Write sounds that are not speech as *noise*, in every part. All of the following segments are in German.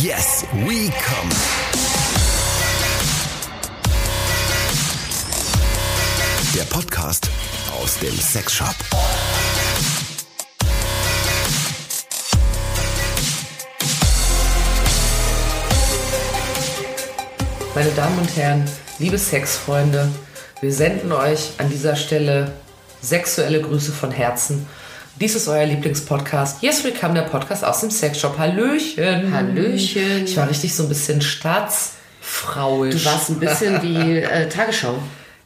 Yes, we come. Der Podcast aus dem Sexshop. Meine Damen und Herren, liebe Sexfreunde, wir senden euch an dieser Stelle sexuelle Grüße von Herzen. Dies ist euer Lieblingspodcast. Yes, we come, der Podcast aus dem Sexshop. Hallöchen. Hallöchen. Ich war richtig so ein bisschen staatsfrauisch. Du warst ein bisschen wie äh, Tagesschau.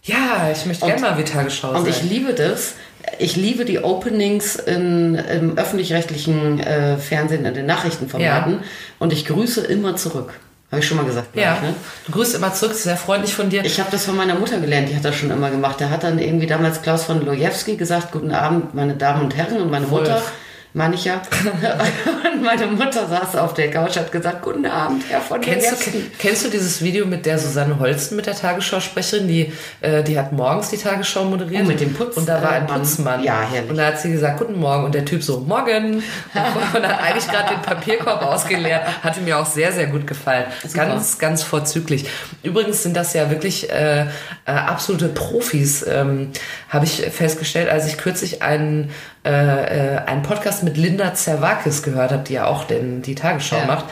Ja, ich möchte gerne mal wie Tagesschau Und sein. ich liebe das. Ich liebe die Openings in, im öffentlich-rechtlichen äh, Fernsehen, in den Nachrichtenformaten. Ja. Und ich grüße immer zurück. Habe ich schon mal gesagt. ja, Ich, ne? du grüßt immer zurück, sehr freundlich von dir. ich habe das von meiner Mutter gelernt, die hat das schon immer gemacht. Der hat dann irgendwie damals Klaus von Lojewski gesagt, guten Abend, meine Damen und Herren. Und meine Wolf. Mutter, ja. und *laughs* meine Mutter saß auf der Couch, hat gesagt, guten Abend, Herr von Kennst du, kennst du dieses Video mit der Susanne Holsten, mit der Tagesschausprecherin? Die, äh, die hat morgens die Tagesschau moderiert. Oh, mit dem Putz- Und da war ein äh, Mann. Putzmann. Ja, herrlich. Und da hat sie gesagt, guten Morgen. Und der Typ so, morgen. *laughs* Und hat eigentlich gerade den Papierkorb ausgeleert. Hatte mir auch sehr, sehr gut gefallen. Ganz, ganz vorzüglich. Übrigens sind das ja wirklich äh, äh, absolute Profis, ähm, habe ich festgestellt, als ich kürzlich einen, äh, äh, einen Podcast mit Linda Zerwakis gehört habe, die ja auch den, die Tagesschau Ja. macht.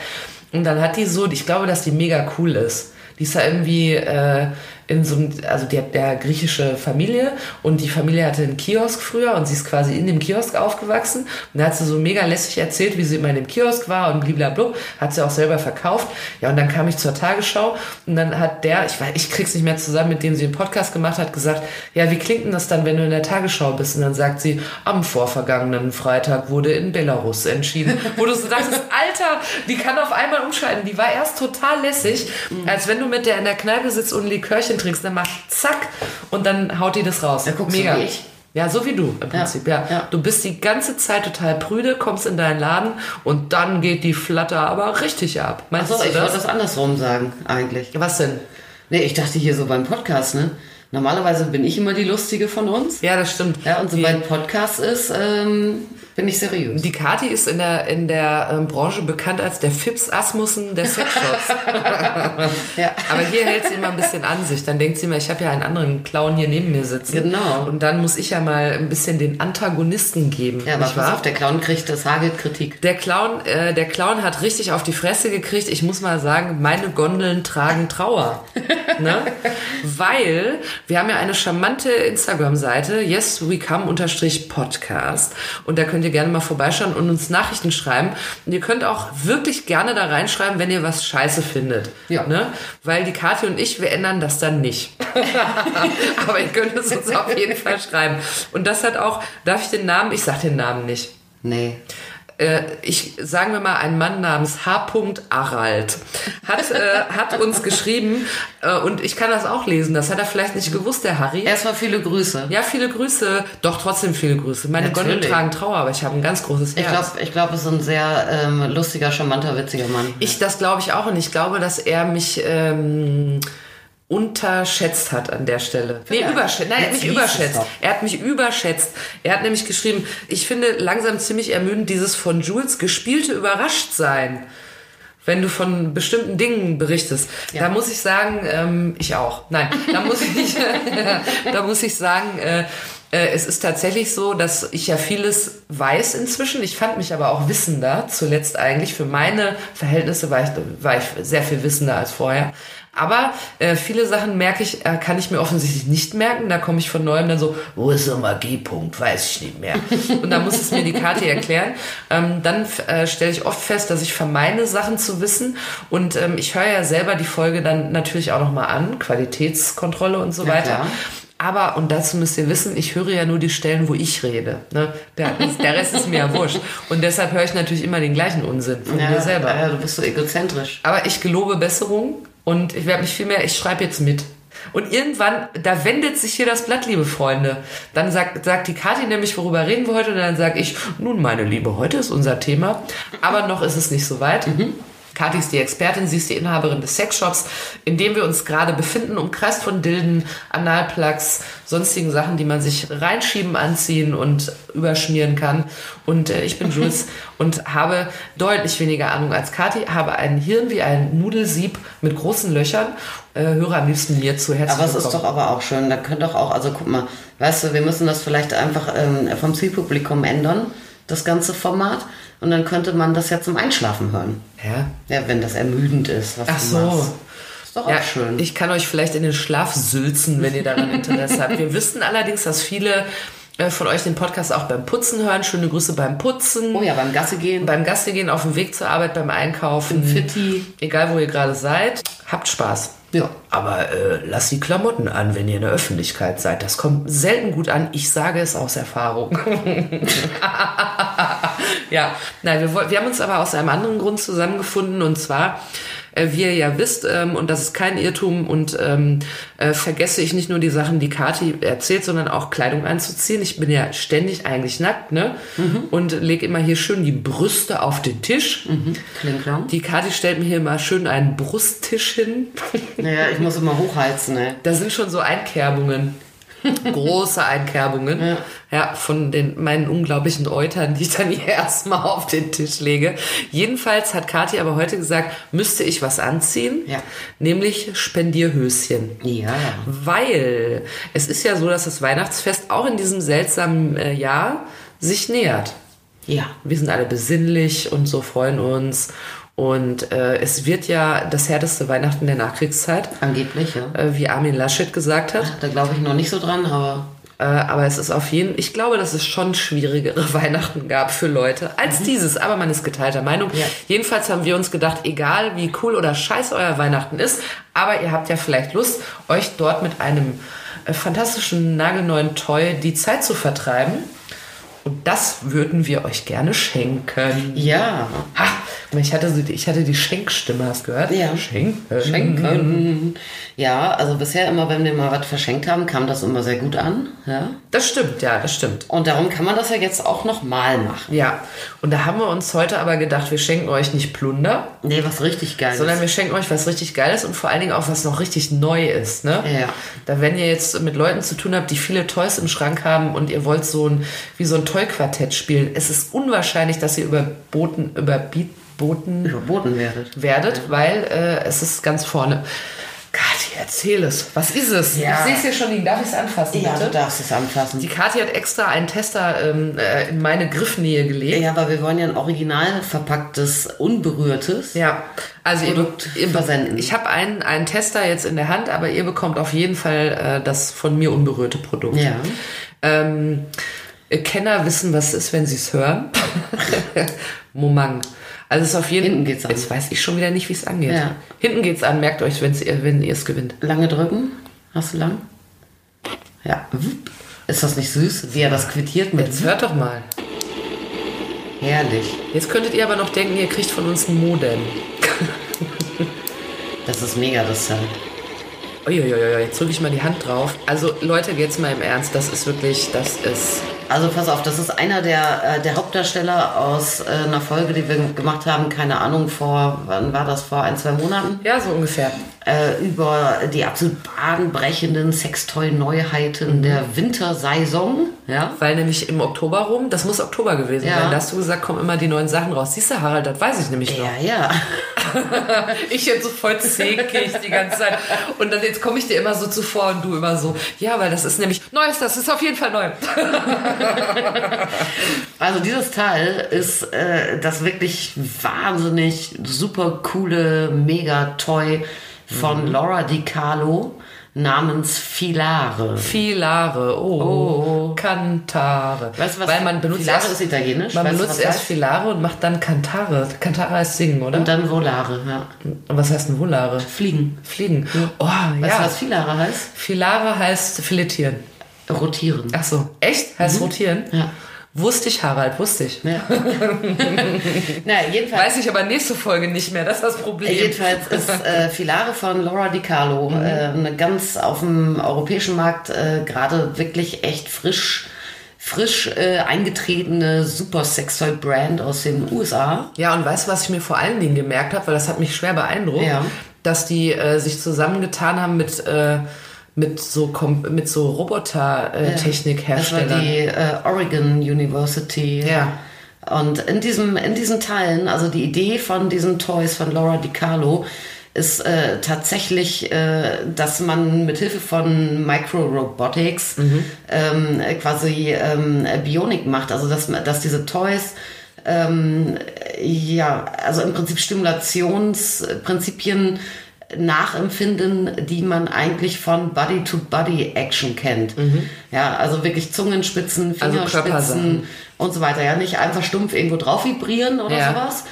Und dann hat die so, ich glaube, dass die mega cool ist. Die ist ja irgendwie äh, in so einem, also die hat der griechische Familie und die Familie hatte einen Kiosk früher und sie ist quasi in dem Kiosk aufgewachsen. Und da hat sie so mega lässig erzählt, wie sie immer in dem Kiosk war und blablabla. Hat sie auch selber verkauft. Ja, und dann kam ich zur Tagesschau und dann hat der, ich weiß, ich krieg's nicht mehr zusammen, mit dem sie einen Podcast gemacht hat, gesagt, ja, wie klingt denn das dann, wenn du in der Tagesschau bist? Und dann sagt sie, am vorvergangenen Freitag wurde in Belarus entschieden. Wo du so dachtest, *laughs* Alter, die kann auf einmal umschalten. Die war erst total lässig, als wenn du mit der in der Kneipe sitzt und ein Likörchen trinkst, dann macht zack und dann haut die das raus. Ja, guckst du wie ich? Ja, so wie du im Prinzip, ja. ja. Du bist die ganze Zeit total prüde, kommst in deinen Laden und dann geht die Flatter aber richtig ab. Meinst Achso, du ich wollte das? das andersrum sagen, eigentlich. Was denn? Nee, ich dachte hier so beim Podcast, ne? Normalerweise bin ich immer die Lustige von uns. Ja, das stimmt. Ja, und die, sobald Podcast ist, ähm, bin ich seriös. die Kati ist in der, in der ähm, Branche bekannt als der Fips Asmussen der Sexshops. *laughs* Ja. Aber hier hält sie immer ein bisschen an sich. Dann denkt sie immer, ich habe ja einen anderen Clown hier neben mir sitzen. Genau. Und dann muss ich ja mal ein bisschen den Antagonisten geben. Ja, aber pass auf, der Clown kriegt das hagelt Kritik. Der Clown, äh, der Clown hat richtig auf die Fresse gekriegt. Ich muss mal sagen, meine Gondeln tragen Trauer. *laughs* ne? Weil wir haben ja eine charmante Instagram-Seite, yeswecome-podcast. Und da könnt ihr gerne mal vorbeischauen und uns Nachrichten schreiben. Und ihr könnt auch wirklich gerne da reinschreiben, wenn ihr was scheiße findet. Ja. Ne? Weil die Kathi und ich, wir ändern das dann nicht. *laughs* Aber ihr könnt es uns auf jeden Fall schreiben. Und das hat auch, darf ich den Namen, ich sag den Namen nicht Nee. Äh, ich sagen wir mal, ein Mann namens H. Arald hat, äh, hat uns geschrieben äh, und ich kann das auch lesen. Das hat er vielleicht nicht gewusst, der Harry. Erstmal viele Grüße. Ja, viele Grüße. Doch, trotzdem viele Grüße. Meine. Gondeln tragen Trauer, aber ich habe ein ganz großes Ich Herz. glaube, ich glaub, es ist ein sehr ähm, lustiger, charmanter, witziger Mann. Ich, das glaube ich auch und ich glaube, dass er mich ähm, unterschätzt hat an der Stelle. Nee, überschätzt. Nein, er hat mich überschätzt. Er hat mich überschätzt. Er hat nämlich geschrieben, ich finde langsam ziemlich ermüdend dieses von Jules gespielte Überraschtsein. Wenn du von bestimmten Dingen berichtest, da muss ich sagen, ähm, ich auch. Nein, da muss ich, *laughs* da muss ich sagen, äh, äh, es ist tatsächlich so, dass ich ja vieles weiß inzwischen. Ich fand mich aber auch wissender, zuletzt eigentlich. Für meine Verhältnisse war ich, war ich sehr viel wissender als vorher. Aber äh, viele Sachen merke ich, äh, kann ich mir offensichtlich nicht merken. Da komme ich von neuem dann so, wo ist der Magiepunkt? Weiß ich nicht mehr. *laughs* Und dann muss es mir die Karte erklären. Ähm, dann äh, stelle ich oft fest, dass ich vermeine, Sachen zu wissen. Und ähm, ich höre ja selber die Folge dann natürlich auch nochmal an, Qualitätskontrolle und so Ja, weiter. klar. Aber, und dazu müsst ihr wissen, ich höre ja nur die Stellen, wo ich rede. Ne? Der, der Rest ist mir ja wurscht. Und deshalb höre ich natürlich immer den gleichen Unsinn von mir selber. Ja, du bist so egozentrisch. Aber ich gelobe Besserung und ich werde mich viel mehr, ich schreibe jetzt mit. Und irgendwann, da wendet sich hier das Blatt, liebe Freunde. Dann sagt, sagt die Kathi nämlich, worüber reden wir heute? Und dann sage ich, nun, meine Liebe, heute ist unser Thema. Aber noch ist es nicht so weit. Kathi ist die Expertin, sie ist die Inhaberin des Sexshops, in dem wir uns gerade befinden, umkreist von Dilden, Analplugs, sonstigen Sachen, die man sich reinschieben, anziehen und überschmieren kann. Und äh, ich bin Jules *laughs* und habe deutlich weniger Ahnung als Kathi, habe ein Hirn wie ein Nudelsieb mit großen Löchern, äh, höre am liebsten mir zu. Herzlich Aber es ist doch aber auch schön. Da könnt doch auch, also guck mal, weißt du, wir müssen das vielleicht einfach ähm, vom Zielpublikum ändern, das ganze Format. Und dann könnte man das ja zum Einschlafen hören. Ja, Ja, wenn das ermüdend ist, was Ach du so. machst. Ist doch Ja, auch schön. ich kann euch vielleicht in den Schlaf sülzen, wenn ihr daran Interesse habt. Wir wissen allerdings, dass viele äh, von euch den Podcast auch beim Putzen hören. Schöne Grüße beim Putzen. oh ja, beim Gasse gehen. Beim Gaste gehen, auf dem Weg zur Arbeit, beim Einkaufen. Fitti. Egal, wo ihr gerade seid. Habt Spaß. Ja. Aber äh, lasst die Klamotten an, wenn ihr in der Öffentlichkeit seid. Das kommt selten gut an. Ich sage es aus Erfahrung. *laughs* ja, nein, wir, wir haben uns aber aus einem anderen Grund zusammengefunden. Und zwar, äh, wie ihr ja wisst, ähm, und das ist kein Irrtum, und ähm, äh, vergesse ich nicht nur die Sachen, die Kati erzählt, sondern auch Kleidung anzuziehen. Ich bin ja ständig eigentlich nackt, ne? Und lege immer hier schön die Brüste auf den Tisch. Kling, klang. Die Kati stellt mir hier mal schön einen Brusttisch hin. Naja, ich muss immer hochheizen, ey. Da sind schon so Einkerbungen. *laughs* Große Einkerbungen. Ja. Ja. von den, meinen unglaublichen Eutern, die ich dann hier *laughs* erstmal auf den Tisch lege. Jedenfalls hat Kathi aber heute gesagt, müsste ich was anziehen. Ja. Nämlich Spendierhöschen. Ja. Weil es ist ja so, dass das Weihnachtsfest auch in diesem seltsamen äh, Jahr sich nähert. Ja. Wir sind alle besinnlich und so freuen uns. Und äh, es wird ja das härteste Weihnachten der Nachkriegszeit, Angeblich, ja. äh, wie Armin Laschet gesagt hat. Da glaube ich noch nicht so dran, aber Äh, aber es ist auf jeden ich glaube, dass es schon schwierigere *laughs* Weihnachten gab für Leute als dieses. Aber man ist geteilter Meinung. Ja. Jedenfalls haben wir uns gedacht, egal wie cool oder scheiße euer Weihnachten ist, aber ihr habt ja vielleicht Lust, euch dort mit einem äh, fantastischen, nagelneuen Toy die Zeit zu vertreiben. Und das würden wir euch gerne schenken. ja. Ha, ich hatte, ich hatte die Schenkstimme, hast du gehört? Ja. Schenken. Schenken. Ja, also bisher immer, wenn wir mal was verschenkt haben, kam das immer sehr gut an. Ja. Das stimmt, ja, das stimmt. Und darum kann man das ja jetzt auch nochmal machen. Ja, und da haben wir uns heute aber gedacht, wir schenken euch nicht Plunder, Nee, was richtig geil sondern wir schenken euch was richtig Geiles und vor allen Dingen auch was noch richtig neu ist. Ne? Ja. Da wenn ihr jetzt mit Leuten zu tun habt, die viele Toys im Schrank haben und ihr wollt so ein wie so ein Toy-Quartett spielen, es ist unwahrscheinlich, dass ihr überboten, überbieten Überboten werdet. werdet, weil äh, es ist ganz vorne. Kathi, erzähl es. Was ist es? Ja. Ich sehe es hier schon liegen. Darf ich es anfassen, Ja, bitte? du darfst es anfassen. Die Kathi hat extra einen Tester ähm, äh, in meine Griffnähe gelegt. Ja, aber wir wollen ja ein original verpacktes, unberührtes. Ja, also ihr, Produkt ihr versenden. Ich habe einen, einen Tester jetzt in der Hand, aber ihr bekommt auf jeden Fall äh, das von mir unberührte Produkt. Ja. Ähm, Kenner wissen, was es ist, wenn sie es hören. *laughs* Momang. Also es ist auf jeden Hinten geht's an. Jetzt weiß ich schon wieder nicht, wie es angeht. Ja. Hinten geht's an, merkt euch, wenn ihr es gewinnt. Lange drücken. Hast du lang? Ja. Ist das nicht süß, wie er das quittiert mit Jetzt hört doch mal. herrlich. Jetzt könntet ihr aber noch denken, ihr kriegt von uns ein Modem. *laughs* Das ist mega das Teil. Uiuiui, jetzt drücke ich mal die Hand drauf. Also Leute, jetzt mal im Ernst, das ist wirklich, das ist Also pass auf, das ist einer der, äh, der Hauptdarsteller aus äh, einer Folge, die wir gemacht haben, keine Ahnung, vor, wann war das, vor ein, zwei Monaten, ja so ungefähr. äh, über die absolut bahnbrechenden Sextoy-Neuheiten der Wintersaison. Ja? Weil nämlich im Oktober rum, das muss Oktober gewesen Ja. sein, da hast du gesagt, kommen immer die neuen Sachen raus. Siehst du, Harald, das weiß ich nämlich noch. Ja, ja. *laughs* Ich jetzt so voll zähkig die ganze Zeit. Und dann jetzt komme ich dir immer so zuvor und du immer so, ja, weil das ist nämlich neu, ist das ist auf jeden Fall neu. *laughs* Also dieses Teil ist äh, das wirklich wahnsinnig super coole Mega-Toy von Laura Di Carlo namens Filare. Filare, oh, Cantare. Weißt du, was Weil man benutzt Filare erst, ist italienisch? Man Weißt benutzt erst heißt? Filare und macht dann Cantare. Cantare heißt singen, oder? Und dann Volare, ja. Und was heißt denn Volare? Fliegen. Fliegen. Oh, Weißt ja. du, was Filare heißt? Filare heißt filetieren. Rotieren. Ach so, echt? Heißt rotieren? Ja. Wusste ich, Harald, wusste ich. ja. *laughs* Na, jedenfalls. Weiß ich aber nächste Folge nicht mehr, das ist das Problem. Jedenfalls ist *laughs* äh, Filare von Laura Di Carlo äh, eine ganz auf dem europäischen Markt äh, gerade wirklich echt frisch frisch äh, eingetretene super Sextoy Brand aus den USA. Ja, und weißt du, was ich mir vor allen Dingen gemerkt habe, weil das hat mich schwer beeindruckt, Ja. dass die äh, sich zusammengetan haben mit, äh, mit so, mit so Roboter-Technikherstellern. Das war die äh, Oregon University. Ja. Und in, diesem, in diesen Teilen, also die Idee von diesen Toys von Laura DiCarlo ist äh, tatsächlich, äh, dass man mit Hilfe von Micro-Robotics ähm, äh, quasi ähm, Bionik macht. Also dass, dass diese Toys ähm, ja, also im Prinzip Stimulationsprinzipien nachempfinden, die man eigentlich von Body-to-Body-Action kennt. Ja, also wirklich Zungenspitzen, Also Fingerspitzen Körpersachen. und so weiter. Ja, nicht einfach stumpf irgendwo drauf vibrieren oder Ja. sowas,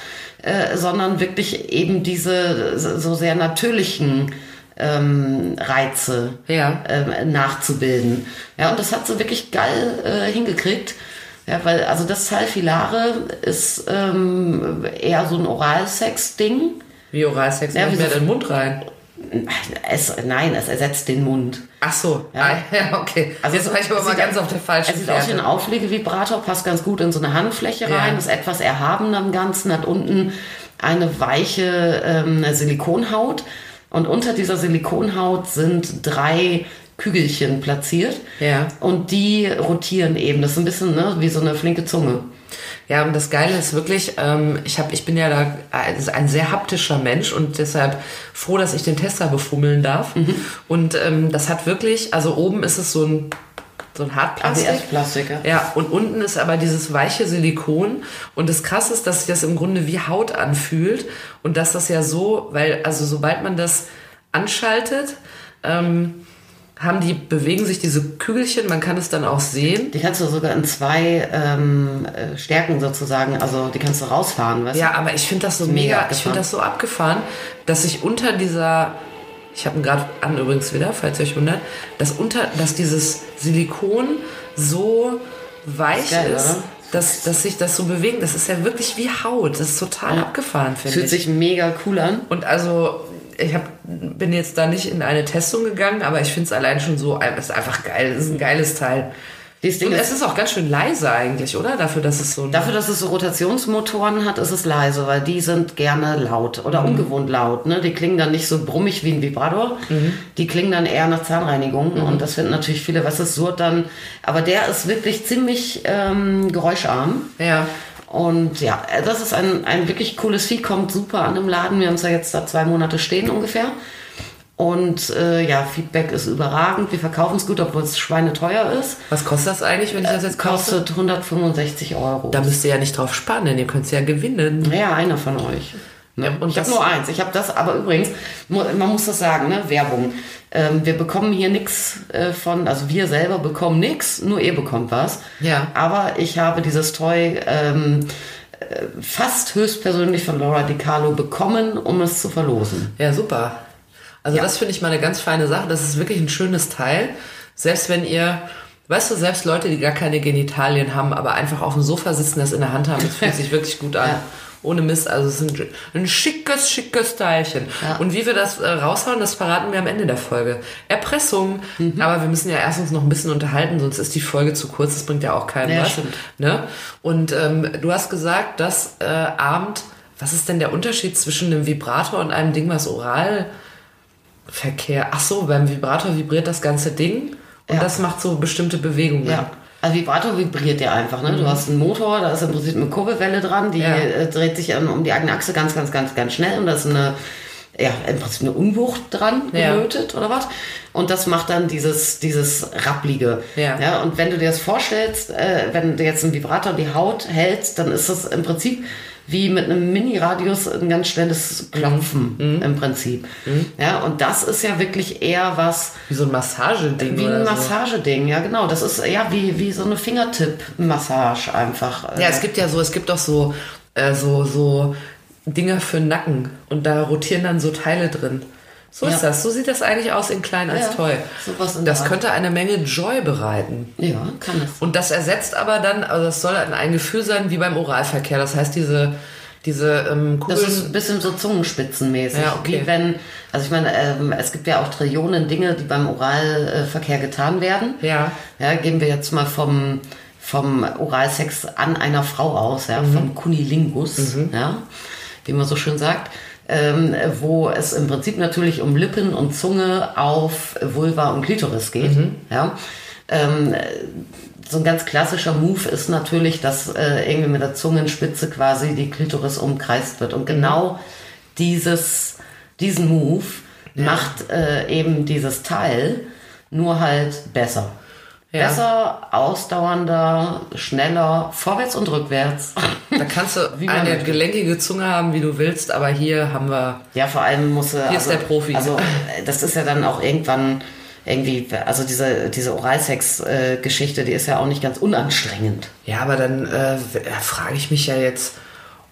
äh, sondern wirklich eben diese so sehr natürlichen ähm, Reize Ja. ähm, nachzubilden. Ja, und das hat sie wirklich geil äh, hingekriegt. Ja, weil, also das Teil Filare ist ähm, eher so ein Oralsex-Ding. Wie Oralsex, Ja, ja, so- in den Mund rein. Es, nein, es ersetzt den Mund. Ach so, Ja. ja, *laughs* ja okay. Also jetzt war ich aber es mal ganz auf der falschen Es sieht aus wie ein. Auflegevibrator, passt ganz gut in so eine Handfläche Ja. rein, ist etwas erhaben am Ganzen, hat unten eine weiche ähm, Silikonhaut und unter dieser Silikonhaut sind drei Kügelchen platziert Ja. und die rotieren eben. Das ist ein bisschen ne, wie so eine flinke Zunge. Ja, und das Geile ist wirklich, ähm, ich, hab, ich bin ja da ein- ein sehr haptischer Mensch und deshalb froh, dass ich den Tester befummeln darf. Mhm. Und ähm, das hat wirklich, also oben ist es so ein, so ein Hartplastik. ABS-Plastik, ja. Ja, und unten ist aber dieses weiche Silikon. Und das Krasse ist, dass sich das im Grunde wie Haut anfühlt. Und dass das ja so, weil, also sobald man das anschaltet, ähm, haben die, bewegen sich diese Kügelchen, man kann es dann auch sehen. Die kannst du sogar in zwei ähm, äh, Stärken sozusagen, also die kannst du rausfahren, weißt Ja, aber ich finde das so Mega mega, ich abgefahren. finde das so abgefahren, dass ich unter dieser, ich habe ihn gerade an übrigens wieder, falls ihr euch wundert, dass unter, dass dieses Silikon so weich geil, ist, dass, dass sich das so bewegt. Das ist ja wirklich wie Haut. Das ist total abgefahren, du? finde Fühlt ich. sich mega cool an. Und also, ich hab, bin jetzt da nicht in eine Testung gegangen, aber ich finde es allein schon so, es ist einfach geil. Es ist ein geiles Teil. Dieses Ding Und ist es ist auch ganz schön leise eigentlich, oder? Dafür, dass es so Dafür, dass es so Rotationsmotoren hat, ist es leise, weil die sind gerne laut oder ungewohnt laut. Ne? Die klingen dann nicht so brummig wie ein Vibrator. Die klingen dann eher nach Zahnreinigung. Und das finden natürlich viele, was ist surrt dann. Aber der ist wirklich ziemlich ähm, geräuscharm. Ja. Und ja, äh, das ist ein, ein wirklich cooles Vieh, kommt super an im Laden. Wir haben es ja jetzt da zwei Monate stehen ungefähr. Und äh, ja, Feedback ist überragend. Wir verkaufen es gut, obwohl es schweineteuer ist. Was kostet das eigentlich, wenn ich das jetzt kaufe? Kostet 165 Euro. Da müsst ihr ja nicht drauf sparen, denn ihr könnt es ja gewinnen. Ja, einer von euch. Ne? Ja, und ich habe das- nur eins. Ich habe das, aber übrigens, man muss das sagen, ne? Werbung. Ähm, wir bekommen hier nichts äh, von, also wir selber bekommen nichts, nur ihr bekommt was. Ja. Aber ich habe dieses Toy ähm, äh, fast höchstpersönlich von Laura DiCarlo bekommen, um es zu verlosen. Ja, super. Also Ja. das finde ich mal eine ganz feine Sache. Das ist wirklich ein schönes Teil. Selbst wenn ihr, weißt du, selbst Leute, die gar keine Genitalien haben, aber einfach auf dem Sofa sitzen, das in der Hand haben, das fühlt *laughs* sich wirklich gut an. Ja. Ohne Mist, also es ist ein, ein schickes, schickes Teilchen. Ja. Und wie wir das äh, raushauen, das verraten wir am Ende der Folge. Erpressung. Mhm. Aber wir müssen ja erst uns noch ein bisschen unterhalten, sonst ist die Folge zu kurz. Das bringt ja auch keinen Ja, was. stimmt. Ne? Und ähm, du hast gesagt, dass äh, Abend, was ist denn der Unterschied zwischen einem Vibrator und einem Ding, was oral Verkehr. Ach so, beim Vibrator vibriert das ganze Ding und Ja. das macht so bestimmte Bewegungen. Ja. Also Vibrator vibriert ja einfach. Ne? Du hast einen Motor, da ist im Prinzip eine Kurbelwelle dran, die Mhm. Ja. äh, dreht sich um, die eigene Achse ganz, ganz, ganz, ganz schnell und da ist eine, ja, im Prinzip eine Unwucht dran Ja. gelötet oder was. Und das macht dann dieses, dieses Rapplige. Ja. ja. Und wenn du dir das vorstellst, äh, wenn du jetzt einen Vibrator in die Haut hältst, dann ist das im Prinzip wie mit einem Mini-Radius ein ganz schnelles Klopfen Mhm. im Prinzip. Ja, und das ist ja wirklich eher was, Wie so ein Massageding wie ein oder so. Massageding, ja genau. Das ist ja wie, wie so eine Fingertipp-Massage einfach. Ja, es gibt ja so, es gibt auch so, äh, so, so Dinger für den Nacken und da rotieren dann so Teile drin. So ist Ja. das. So sieht das eigentlich aus in klein als Ja, toll. sowas in das Art. könnte eine Menge Joy bereiten. ja, kann es. Und das ersetzt aber dann, also das soll ein Gefühl sein wie beim Oralverkehr. Das heißt, diese, diese ähm, Das Kugeln, ist ein bisschen so zungenspitzenmäßig. Ja, okay. Wie wenn, also ich meine, ähm, es gibt ja auch Trillionen Dinge, die beim Oralverkehr getan werden. Ja. Ja, gehen wir jetzt mal vom, vom Oralsex an einer Frau aus, ja, vom Kunilingus, ja, wie man so schön sagt. Ähm, wo es im Prinzip natürlich um Lippen und Zunge auf Vulva und Klitoris geht. Ja. Ähm, so ein ganz klassischer Move ist natürlich, dass äh, irgendwie mit der Zungenspitze quasi die Klitoris umkreist wird. Und genau dieses, diesen Move macht äh, eben dieses Teil nur halt besser. Ja. Besser, ausdauernder, schneller, vorwärts und rückwärts. Da kannst du *laughs* Wie eine möchte. gelenkige Zunge haben, wie du willst, aber hier haben wir. Ja, vor allem muss er. Hier ist der Profi. Also, äh, das ist ja dann auch irgendwann irgendwie, also diese, diese Oralsex-Geschichte, die ist ja auch nicht ganz unanstrengend. Ja, aber dann äh, frage ich mich ja jetzt,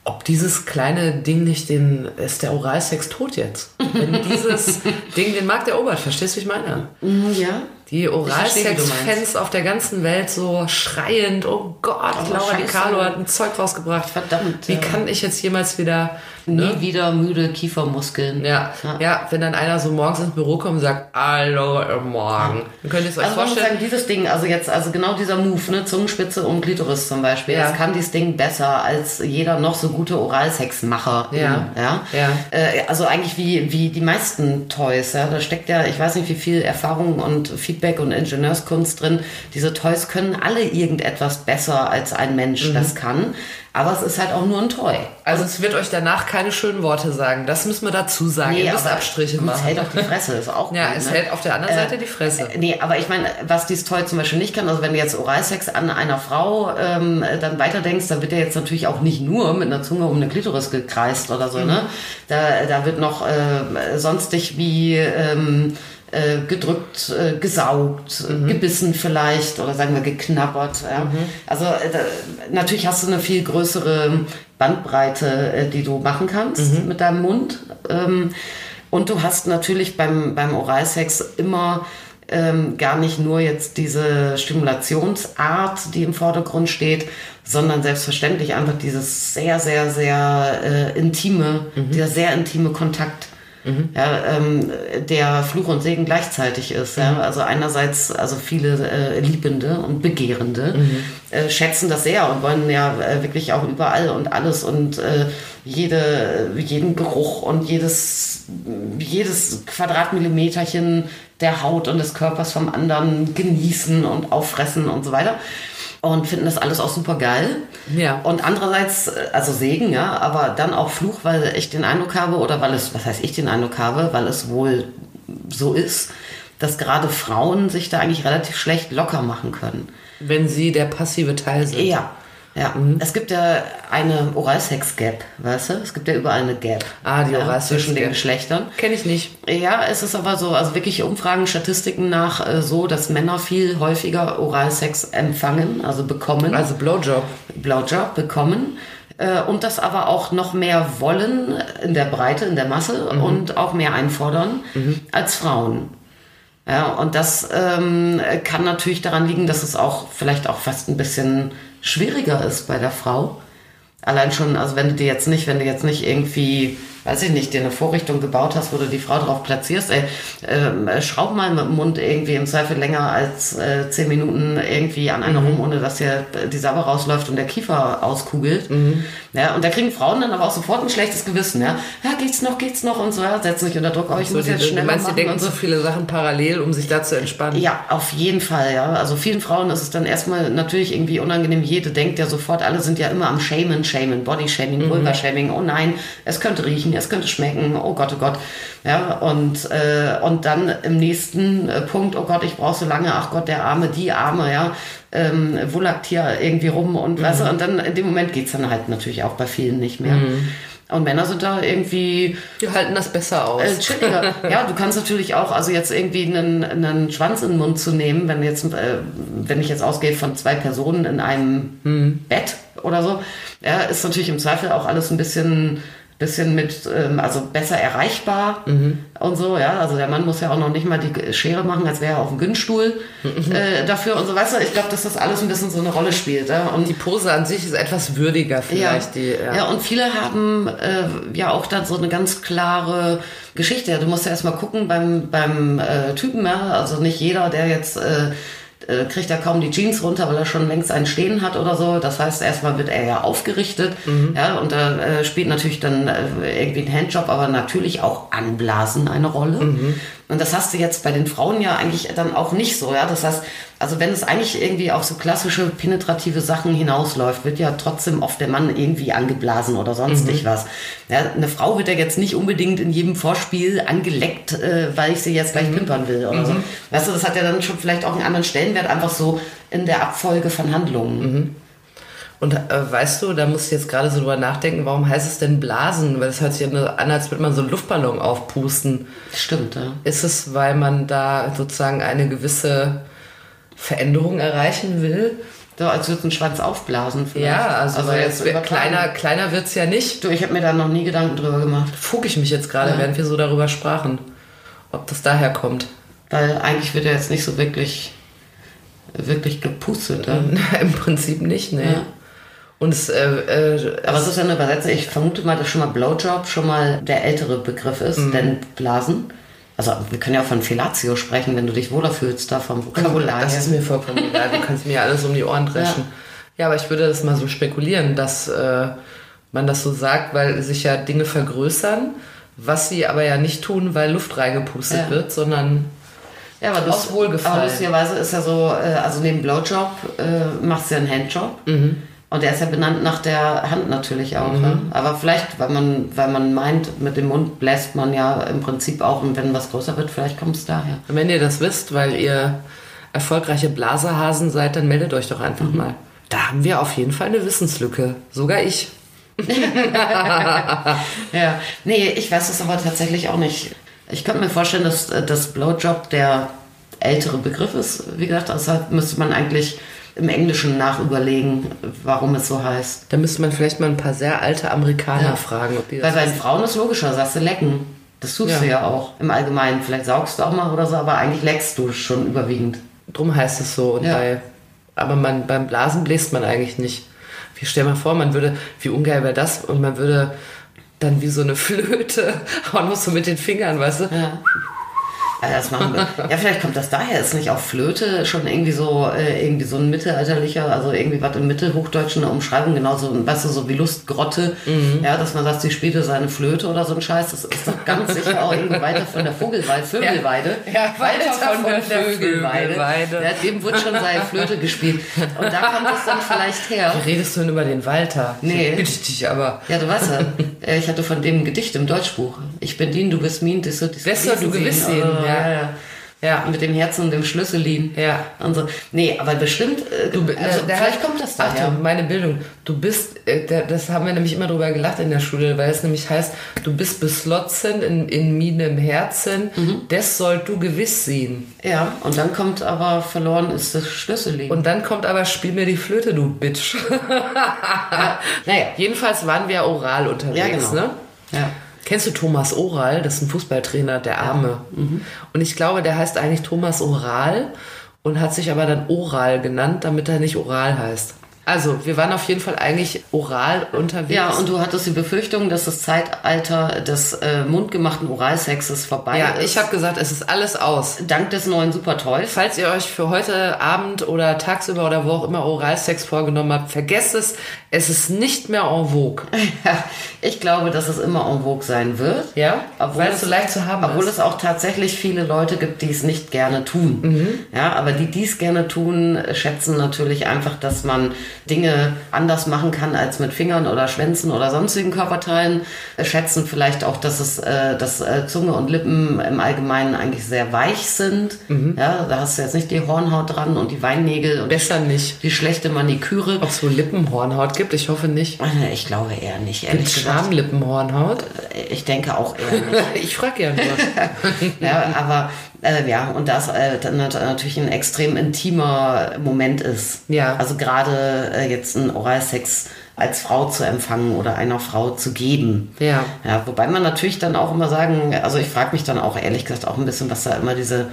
ob dieses kleine Ding nicht den. Ist der Oralsex tot jetzt? Wenn dieses *laughs* Ding den Markt erobert, verstehst du, wie ich meine? Ja. Die Oralsex-Fans auf der ganzen Welt so schreiend, oh Gott, Laura Di scheiße. Carlo hat ein Zeug rausgebracht. Verdammt, Wie ja. kann ich jetzt jemals wieder... Nie wieder müde Kiefermuskeln. Ja, ja, wenn dann einer so morgens ins Büro kommt und sagt, Hallo, morgen. Dann könnt ihr es euch Also vorstellen. sagen, dieses Ding, also jetzt, also genau dieser Move, ne, Zungenspitze und Klitoris zum Beispiel, Ja. das kann dieses Ding besser als jeder noch so gute Oralsexmacher. Ja. ja. Ja. Äh, also eigentlich wie, wie die meisten Toys, ja. Da steckt ja, ich weiß nicht, wie viel Erfahrung und Feedback und Ingenieurskunst drin. Diese Toys können alle irgendetwas besser als ein Mensch Mhm. das kann. Aber es ist halt auch nur ein Toy. Also es wird euch danach keine schönen Worte sagen. Das müssen wir dazu sagen. Ihr müsst Abstriche gut, Es machen. hält auch die Fresse, ist auch *laughs* Ja, gut, es ne? hält auf der anderen Seite die Fresse. Äh, Nee, aber ich meine, was dieses Toy zum Beispiel nicht kann, also wenn du jetzt Oralsex an einer Frau ähm, dann weiterdenkst, dann wird ja jetzt natürlich auch nicht nur mit einer Zunge um eine Klitoris gekreist oder so, ne? Da, da wird noch äh, sonstig wie ähm, äh, gedrückt, äh, gesaugt, äh, gebissen vielleicht oder sagen wir geknabbert. Ja? Also äh, natürlich hast du eine viel größere Bandbreite, die du machen kannst mit deinem Mund. Ähm, und du hast natürlich beim, beim Oralsex immer ähm, gar nicht nur jetzt diese Stimulationsart, die im Vordergrund steht, sondern selbstverständlich einfach dieses sehr, sehr, sehr äh, intime, dieser sehr intime Kontakt. Ja, ähm, der Fluch und Segen gleichzeitig ist. Ja? Also einerseits, also viele äh, Liebende und Begehrende äh, schätzen das sehr und wollen ja äh, wirklich auch überall und alles und äh, jede, jeden Geruch und jedes, jedes Quadratmillimeterchen der Haut und des Körpers vom anderen genießen und auffressen und so weiter. Und finden das alles auch super geil. Ja. Und andererseits, äh, also Segen, ja, aber dann auch Fluch, weil ich den Eindruck habe, oder weil es, was heißt ich den Eindruck habe, weil es wohl so ist, dass gerade Frauen sich da eigentlich relativ schlecht locker machen können. Wenn sie der passive Teil sind. Ja. Ja, es gibt ja eine Oralsex-Gap, weißt du? Es gibt ja überall eine Gap. Ah, die ja, Oralsex Zwischen den. Geschlechtern. Kenne ich nicht. Ja, es ist aber so, also wirklich Umfragen, Statistiken nach äh, so, dass Männer viel häufiger Oralsex empfangen, also bekommen. Also Blowjob. Blowjob bekommen äh, und das aber auch noch mehr wollen in der Breite, in der Masse und auch mehr einfordern als Frauen. Ja, und das ähm, kann natürlich daran liegen, dass es auch vielleicht auch fast ein bisschen schwieriger ist bei der Frau. Allein schon, also wenn du dir jetzt nicht, wenn du jetzt nicht irgendwie, weiß ich nicht, dir eine Vorrichtung gebaut hast, wo du die Frau drauf platzierst, ey, ähm, schraub mal mit dem Mund irgendwie im Zweifel länger als äh, zehn Minuten irgendwie an einer rum, ohne dass dir die Sabber rausläuft und der Kiefer auskugelt. Ja, und da kriegen Frauen dann aber auch sofort ein schlechtes Gewissen, ja. Ja, geht's noch, geht's noch und so, ja, setz mich unter Druck, oh, ich So, muss die, jetzt du schneller meinst, die machen denken und so. viele Sachen parallel, um sich da zu entspannen. Ja, auf jeden Fall, ja. Also vielen Frauen ist es dann erstmal natürlich irgendwie unangenehm. Jede denkt ja sofort, alle sind ja immer am Shamen, Shamen, Body-Shaming, Vulva-Shaming. Oh nein, es könnte riechen, es könnte schmecken, oh Gott, oh Gott. Ja, und, äh, und dann im nächsten äh, Punkt, oh Gott, ich brauche so lange, ach Gott, der Arme, die Arme, ja, ähm, wulakt hier irgendwie rum und weißt du, und dann in dem Moment geht's dann halt natürlich auch bei vielen nicht mehr. Und Männer sind da irgendwie Die halten das besser aus. äh, chilliger. *laughs* ja, du kannst natürlich auch, also jetzt irgendwie einen, einen Schwanz in den Mund zu nehmen, wenn jetzt, äh, wenn ich jetzt ausgehe von zwei Personen in einem Bett oder so, ja, ist natürlich im Zweifel auch alles ein bisschen bisschen mit, ähm, also besser erreichbar und so, ja. Also der Mann muss ja auch noch nicht mal die Schere machen, als wäre er auf dem Günststuhl *laughs* äh, dafür und so, weißt du, ich glaube, dass das alles ein bisschen so eine Rolle spielt. Ja? Und die Pose an sich ist etwas würdiger vielleicht. Die, ja. ja, und viele haben äh, ja auch dann so eine ganz klare Geschichte. Du musst ja erstmal gucken beim, beim äh, Typen, ja, also nicht jeder, der jetzt äh, äh, kriegt er kaum die Jeans runter, weil er schon längst einen Stehen hat oder so. Das heißt, erstmal wird er ja aufgerichtet. Ja, und da äh, spielt natürlich dann äh, irgendwie ein Handjob, aber natürlich auch Anblasen eine Rolle. Und das hast du jetzt bei den Frauen ja eigentlich dann auch nicht so. Ja, das heißt, also wenn es eigentlich irgendwie auf so klassische penetrative Sachen hinausläuft, wird ja trotzdem oft der Mann irgendwie angeblasen oder sonstig was. Ja, eine Frau wird ja jetzt nicht unbedingt in jedem Vorspiel angeleckt, äh, weil ich sie jetzt gleich pimpern will oder so. Weißt du, das hat ja dann schon vielleicht auch einen anderen Stellenwert, einfach so in der Abfolge von Handlungen. Und äh, weißt du, da musst du jetzt gerade so drüber nachdenken, warum heißt es denn Blasen? Weil es hört sich an, als würde man so einen Luftballon aufpusten. Stimmt, ja. Ist es, weil man da sozusagen eine gewisse Veränderung erreichen will? So, als würde ein Schwanz aufblasen. Vielleicht. Ja, also, weil jetzt es wird kleiner, kleiner wird's ja nicht. Du, ich habe mir da noch nie Gedanken drüber gemacht. Fug ich mich jetzt gerade, Ja. während wir so darüber sprachen, ob das daher kommt. Weil eigentlich wird er jetzt nicht so wirklich, wirklich gepustet. Ja? *laughs* Im Prinzip nicht, ne? Ja. Und es, äh, äh, Aber es ist ja eine Übersetzung. Ich vermute mal, dass schon mal Blowjob schon mal der ältere Begriff ist, Mhm. denn Blasen. Also wir können ja auch von Fellatio sprechen, wenn du dich wohler fühlst, da vom Vokabular das ist mir vollkommen egal. Du kannst mir alles um die Ohren dreschen. Ja. aber ich würde das mal so spekulieren, dass äh, man das so sagt, weil sich ja Dinge vergrößern, was sie aber ja nicht tun, weil Luft reingepustet Ja. wird, sondern Ja, aber Aus Wohlgefallen. Aber lustigerweise ist ja so, äh, also neben Blowjob äh, machst du ja einen Handjob. Mhm. Und der ist ja benannt nach der Hand natürlich auch. Ne? Aber vielleicht, weil man, weil man meint, mit dem Mund bläst man ja im Prinzip auch, und wenn was größer wird, vielleicht kommt es daher. wenn ihr das wisst, weil ihr erfolgreiche Blaserhasen seid, dann meldet euch doch einfach Mhm. mal. Da haben wir auf jeden Fall eine Wissenslücke. Sogar ich. *laughs* Ja, nee, ich weiß es aber tatsächlich auch nicht. Ich könnte mir vorstellen, dass äh, das Blowjob der ältere Begriff ist. Wie gesagt, deshalb müsste man eigentlich im Englischen nachüberlegen, warum es so heißt. Da müsste man vielleicht mal ein paar sehr alte Amerikaner Ja. fragen, ob die Weil das bei den Frauen ist logischer, sagst du lecken. Das tust Ja. du ja auch im Allgemeinen. Vielleicht saugst du auch mal oder so, aber eigentlich leckst du schon überwiegend. Drum heißt es so. Und Ja. bei, aber man, beim Blasen bläst man eigentlich nicht. Wie stell mal vor, man würde, wie ungeil wäre das? Und man würde dann wie so eine Flöte *laughs* auch noch so mit den Fingern, weißt du? Ja. Ja, das machen wir. *laughs* ja, vielleicht kommt das daher. Ist nicht auch Flöte schon irgendwie so, äh, irgendwie so ein mittelalterlicher, also irgendwie was im Mittelhochdeutschen eine Umschreibung, genauso, weißt du, so wie Lustgrotte, ja, dass man sagt, sie spielte seine Flöte oder so ein Scheiß. Das ist doch ganz sicher auch irgendwie weiter von der Vogelweide, Vögelweide. Ja, weiter von der Vögelweide. Ja, dem wird schon seine Flöte gespielt. Und da kommt es dann vielleicht her. Wie redest du denn über den Walter? Nee. Bitte ich dich aber. Ja, du weißt ja, äh, ich hatte von dem ein Gedicht im Deutschbuch. Ich bin Dien, du bist Mien, das wird Das soll du gewiss sehen, ja. Ja, ja. Ja. Mit dem Herzen und dem Schlüsselin. Ja. Und so. Nee, aber bestimmt, äh, Du, also, der vielleicht hat- kommt das daher. Achtung, meine Bildung. Du bist, äh, das haben wir nämlich immer drüber gelacht in der Schule, weil es nämlich heißt, du bist beslotzen in, in meinem Herzen, Mhm. das sollt du gewiss sehen. Ja, und dann kommt aber verloren ist das Schlüsselin. Und dann kommt aber, spiel mir die Flöte, du Bitch. naja, *laughs* jedenfalls waren wir oral unterwegs, ja, genau. ne? Ja. Kennst du Thomas Oral? Das ist ein Fußballtrainer, der Arme. Mhm. Und ich glaube, der heißt eigentlich Thomas Oral und hat sich aber dann Oral genannt, damit er nicht Oral heißt. Also, wir waren auf jeden Fall eigentlich oral unterwegs. Ja, und du hattest die Befürchtung, dass das Zeitalter des äh, mundgemachten Oralsexes vorbei ja, ist. ich habe gesagt, es ist alles aus. dank des neuen Supertoys. Falls ihr euch für heute Abend oder tagsüber oder wo auch immer Oralsex vorgenommen habt, vergesst es. Es ist nicht mehr en vogue. Ich glaube, dass es immer en vogue sein wird. Ja? Obwohl es so leicht zu haben Obwohl ist. es auch tatsächlich viele Leute gibt, die es nicht gerne tun. Mhm. Ja, aber die, die es gerne tun, schätzen natürlich einfach, dass man Dinge anders machen kann als mit Fingern oder Schwänzen oder sonstigen Körperteilen. Schätzen vielleicht auch, dass es, äh, dass äh, Zunge und Lippen im Allgemeinen eigentlich sehr weich sind. Mhm. Ja, da hast du jetzt nicht die Hornhaut dran und die Weinnägel und Besser nicht. die schlechte Maniküre. Ob es wohl Lippenhornhaut gibt? Ich hoffe nicht. Ich glaube eher nicht, ehrlich gesagt. Schamlippenhornhaut? Ich denke auch eher nicht. *laughs* Ich frage ja nur. *laughs* Ja, aber äh, ja, und das äh, natürlich ein extrem intimer Moment ist. Ja. Also gerade äh, jetzt ein Oralsex als Frau zu empfangen oder einer Frau zu geben. Ja. Ja, wobei man natürlich dann auch immer sagen, also ich frage mich dann auch ehrlich gesagt auch ein bisschen, was da immer diese,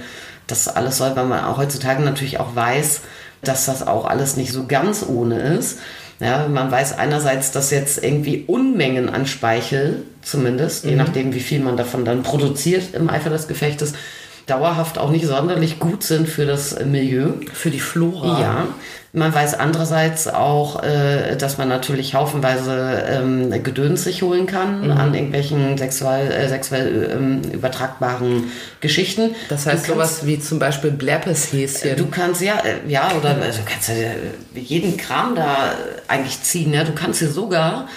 das alles soll, weil man auch heutzutage natürlich auch weiß, dass das auch alles nicht so ganz ohne ist. Ja, man weiß einerseits, dass jetzt irgendwie Unmengen an Speichel, zumindest, je nachdem, wie viel man davon dann produziert im Eifer des Gefechtes, dauerhaft auch nicht sonderlich gut sind für das Milieu. Für die Flora. Ja. Man weiß andererseits auch, äh, dass man natürlich haufenweise ähm, Gedöns sich holen kann Mhm. an irgendwelchen sexuell, äh, sexuell ähm, übertragbaren Geschichten. Das heißt Du kannst- sowas wie zum Beispiel Bläpeshäschen. Du kannst ja, äh, ja, oder also du kannst ja äh, jeden Kram da eigentlich ziehen. Ja? Du kannst dir sogar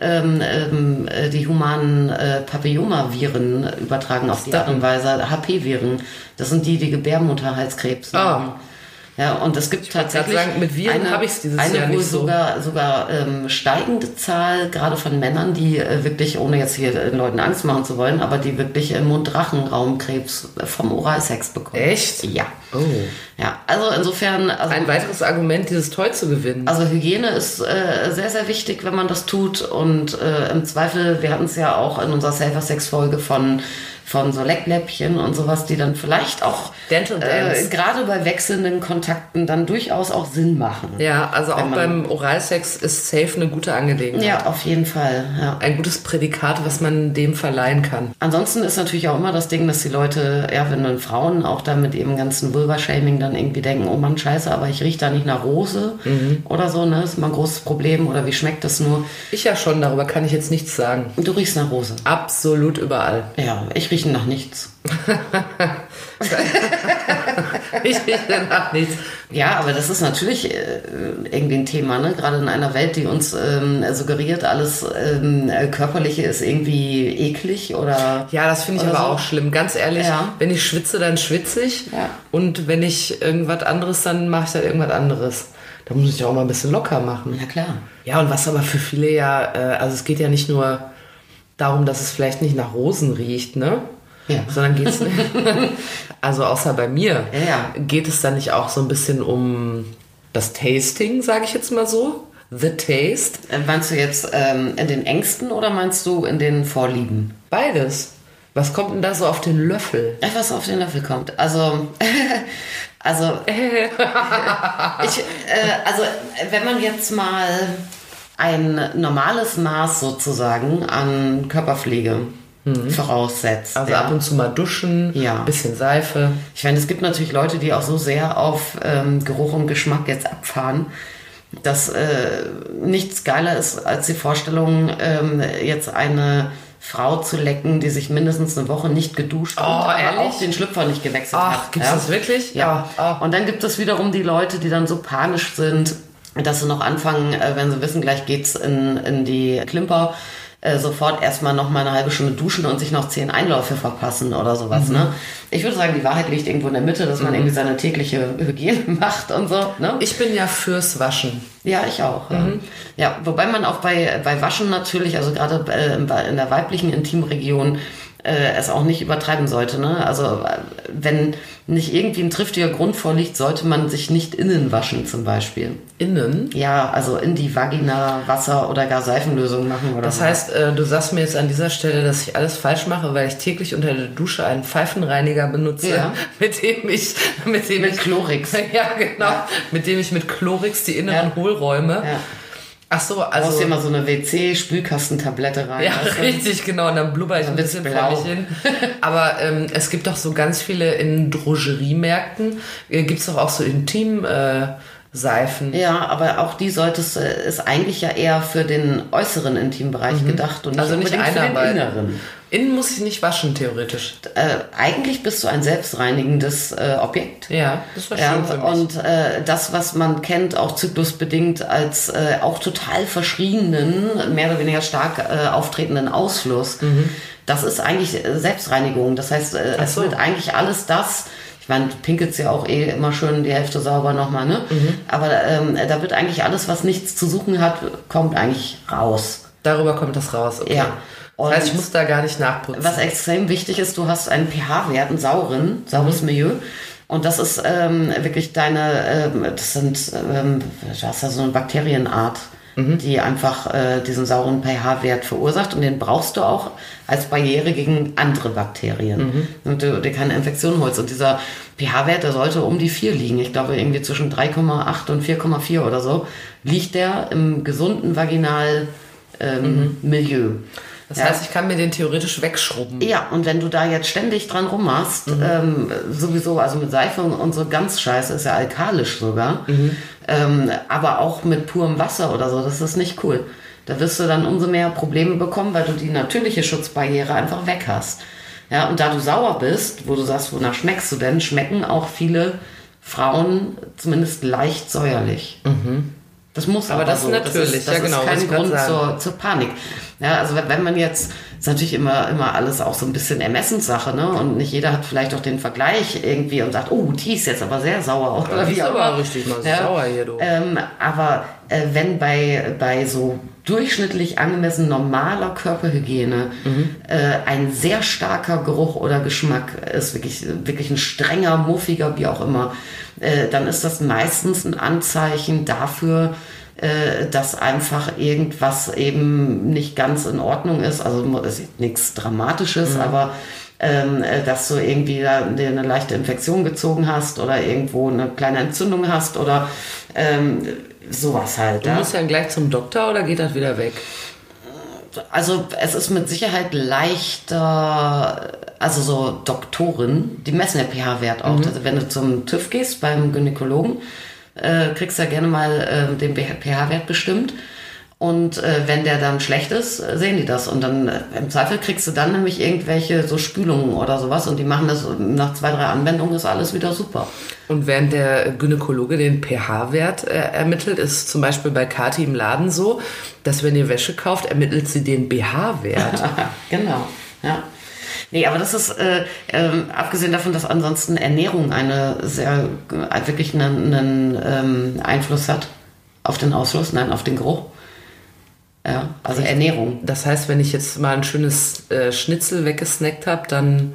ähm, ähm, äh, die humanen äh, Papilloma-Viren übertragen auf die Art und Weise. HP-Viren. Das sind die, die Gebärmutterhalskrebs Ah. machen. Ja, und es gibt tatsächlich sagen, mit Viren eine, ich's dieses eine Jahr wohl so. sogar sogar ähm, steigende Zahl gerade von Männern, die äh, wirklich ohne jetzt hier äh, Leuten Angst machen zu wollen, aber die wirklich äh, Mundrachenraumkrebs vom Oralsex bekommen. Echt? Ja. Oh. Ja, also insofern, also, Ein weiteres Argument, dieses Toy zu gewinnen. also Hygiene ist äh, sehr, sehr wichtig, wenn man das tut. Und äh, im Zweifel, wir hatten es ja auch in unserer Safer Sex Folge von von so Leckläppchen und sowas, die dann vielleicht auch äh, gerade bei wechselnden Kontakten dann durchaus auch Sinn machen. ja, also auch beim Oralsex ist safe eine gute Angelegenheit. Ja, auf jeden Fall. Ja. Ein gutes Prädikat, was man dem verleihen kann. Ansonsten ist natürlich auch immer das Ding, dass die Leute, ja, wenn dann Frauen auch da mit ihrem ganzen Vulva-Shaming dann irgendwie denken, oh Mann, scheiße, aber ich rieche da nicht nach Rose oder so, ne? Ist mal ein großes Problem oder wie schmeckt das nur? Ich ja schon, darüber kann ich jetzt nichts sagen. Du riechst nach Rose. Absolut überall. Ja, ich rieche nach nichts. *laughs* Ich rieche nach nichts. Ja, aber das ist natürlich äh, irgendwie ein Thema, ne? Gerade in einer Welt, die uns ähm, suggeriert, alles ähm, äh, Körperliche ist irgendwie eklig oder. Ja, das finde ich aber so. auch schlimm. Ganz ehrlich, Ja. wenn ich schwitze, dann schwitze ich. Ja. Und wenn ich irgendwas anderes, dann mache ich halt irgendwas anderes. Da muss ich auch mal ein bisschen locker machen. Ja, klar. Ja, und was aber für viele ja, äh, also es geht ja nicht nur darum, dass es vielleicht nicht nach Rosen riecht, ne? Ja. Sondern geht es, *laughs* *laughs* also außer bei mir, Ja, ja. geht es dann nicht auch so ein bisschen um das Tasting, sage ich jetzt mal so? The Taste? Äh, Meinst du jetzt ähm, in den Ängsten oder meinst du in den Vorlieben? Beides. Was kommt denn da so auf den Löffel? Äh, Was auf den Löffel kommt. Also, *laughs* also, ich, äh, also, wenn man jetzt mal ein normales Maß sozusagen an Körperpflege voraussetzt. Also ja. ab und zu mal duschen, Ja. bisschen Seife. Ich meine, es gibt natürlich Leute, die auch so sehr auf ähm, Geruch und Geschmack jetzt abfahren, dass äh, nichts geiler ist als die Vorstellung, ähm, jetzt eine Frau zu lecken, die sich mindestens eine Woche nicht geduscht Oh, und ehrlich? auch den Schlüpfer nicht gewechselt Ach, hat. gibt's das wirklich? Ja. Ja. Ah. Und dann gibt es wiederum die Leute, die dann so panisch sind, dass sie noch anfangen, äh, wenn sie wissen, gleich geht's in, in die Klimper, äh, sofort erstmal noch mal eine halbe Stunde duschen und sich noch zehn Einläufe verpassen oder sowas. Mhm. Ne? Ich würde sagen, die Wahrheit liegt irgendwo in der Mitte, dass man irgendwie seine tägliche Hygiene *laughs* macht und so. Ne? Ich bin ja fürs Waschen. Ja, ich auch. Ja. ja, wobei man auch bei, bei Waschen natürlich, also gerade äh, in der weiblichen Intimregion, äh, es auch nicht übertreiben sollte. Ne? Also wenn nicht irgendwie ein triftiger Grund vorliegt, sollte man sich nicht innen waschen zum Beispiel. Innen. Ja, also in die Vagina Wasser oder gar Seifenlösung machen oder Das so. heißt, äh, du sagst mir jetzt an dieser Stelle, dass ich alles falsch mache, weil ich täglich unter der Dusche einen Pfeifenreiniger benutze, Ja. *laughs* mit dem ich mit dem Mit ich, Chlorix. *laughs* ja genau, mit dem ich mit Chlorix die inneren Ja. Hohlräume. Ach so, Du also brauchst dir mal so eine WC-Spülkastentablette rein. ja, du? richtig, genau. Und dann blubber ich ein wird's bisschen blau. vor mich hin. *laughs* Aber ähm, es gibt doch so ganz viele in Drogeriemärkten, äh, gibt es doch auch so Intim äh, Seifen. Ja, aber auch die sollte es, äh, ist eigentlich ja eher für den äußeren Intimbereich gedacht und nicht Also nicht für den inneren. Innen muss ich nicht waschen, theoretisch. Äh, eigentlich bist du ein selbstreinigendes äh, Objekt. Ja, das war schön Ja, für mich. und äh, das, was man kennt, auch zyklusbedingt als äh, auch total verschrienen, mehr oder weniger stark äh, auftretenden Ausfluss, das ist eigentlich äh, Selbstreinigung. Das heißt, äh, es so. wird eigentlich alles das, ich meine, du pinkelst ja auch eh immer schön die Hälfte sauber nochmal, ne? Aber ähm, da wird eigentlich alles, was nichts zu suchen hat, kommt eigentlich raus. Darüber kommt das raus. Okay. Ja. Das heißt, ich Und- muss da gar nicht nachputzen. Was extrem wichtig ist, du hast einen pH-Wert, einen sauren, saures Milieu. Und das ist ähm, wirklich deine, ähm, das sind, ähm, du hast da so eine Bakterienart, die einfach äh, diesen sauren pH-Wert verursacht. Und den brauchst du auch als Barriere gegen andere Bakterien. Und du dir keine Infektion holst. Und dieser pH-Wert, der sollte um die 4 liegen. Ich glaube, irgendwie zwischen 3,8 und 4,4 oder so liegt der im gesunden Vaginal ähm, Milieu. Das ja. heißt, ich kann mir den theoretisch wegschrubben. Ja, und wenn du da jetzt ständig dran rummachst, mhm. ähm, sowieso, also mit Seife und so ganz scheiße, ist ja alkalisch sogar, mhm. ähm, aber auch mit purem Wasser oder so, das ist nicht cool. Da wirst du dann umso mehr Probleme bekommen, weil du die natürliche Schutzbarriere einfach weg hast. Ja, und da du sauer bist, wo du sagst, wonach schmeckst du denn, schmecken auch viele Frauen zumindest leicht säuerlich. Mhm. Das muss aber, aber das so. natürlich, das ist, das ja genau. Ist kein Grund zur, zur, Panik. Ja, also wenn man jetzt, ist natürlich immer, immer alles auch so ein bisschen Ermessenssache, ne? Und nicht jeder hat vielleicht auch den Vergleich irgendwie und sagt, oh, die ist jetzt aber sehr sauer. Oder ja, wie ist aber richtig mal ja, sauer hier, du. Ähm, aber äh, wenn bei, bei so durchschnittlich angemessen normaler Körperhygiene mhm. äh, ein sehr starker Geruch oder Geschmack ist, wirklich, wirklich ein strenger, muffiger, wie auch immer, äh, dann ist das meistens ein Anzeichen dafür, äh, dass einfach irgendwas eben nicht ganz in Ordnung ist. Also ist nichts Dramatisches, mhm. aber ähm, äh, dass du irgendwie da eine leichte Infektion gezogen hast oder irgendwo eine kleine Entzündung hast oder ähm, sowas halt. Du musst ja gleich zum Doktor oder geht das wieder weg? Also es ist mit Sicherheit leichter, also so Doktoren, die messen der pH-Wert auch. Mhm. Also wenn du zum TÜV gehst beim Gynäkologen, äh, kriegst du ja gerne mal äh, den pH-Wert bestimmt. Und äh, wenn der dann schlecht ist, sehen die das. Und dann äh, im Zweifel kriegst du dann nämlich irgendwelche so Spülungen oder sowas und die machen das nach zwei, drei Anwendungen ist alles wieder super. Und während der Gynäkologe den pH-Wert äh, ermittelt, ist zum Beispiel bei Kati im Laden so, dass wenn ihr Wäsche kauft, ermittelt sie den pH-Wert. *laughs* genau, ja. Nee, aber das ist, äh, äh, abgesehen davon, dass ansonsten Ernährung eine sehr, äh, wirklich einen, einen ähm, Einfluss hat auf den Ausfluss, nein, auf den Geruch ja, also Ernährung. Das heißt, wenn ich jetzt mal ein schönes äh, Schnitzel weggesnackt habe, dann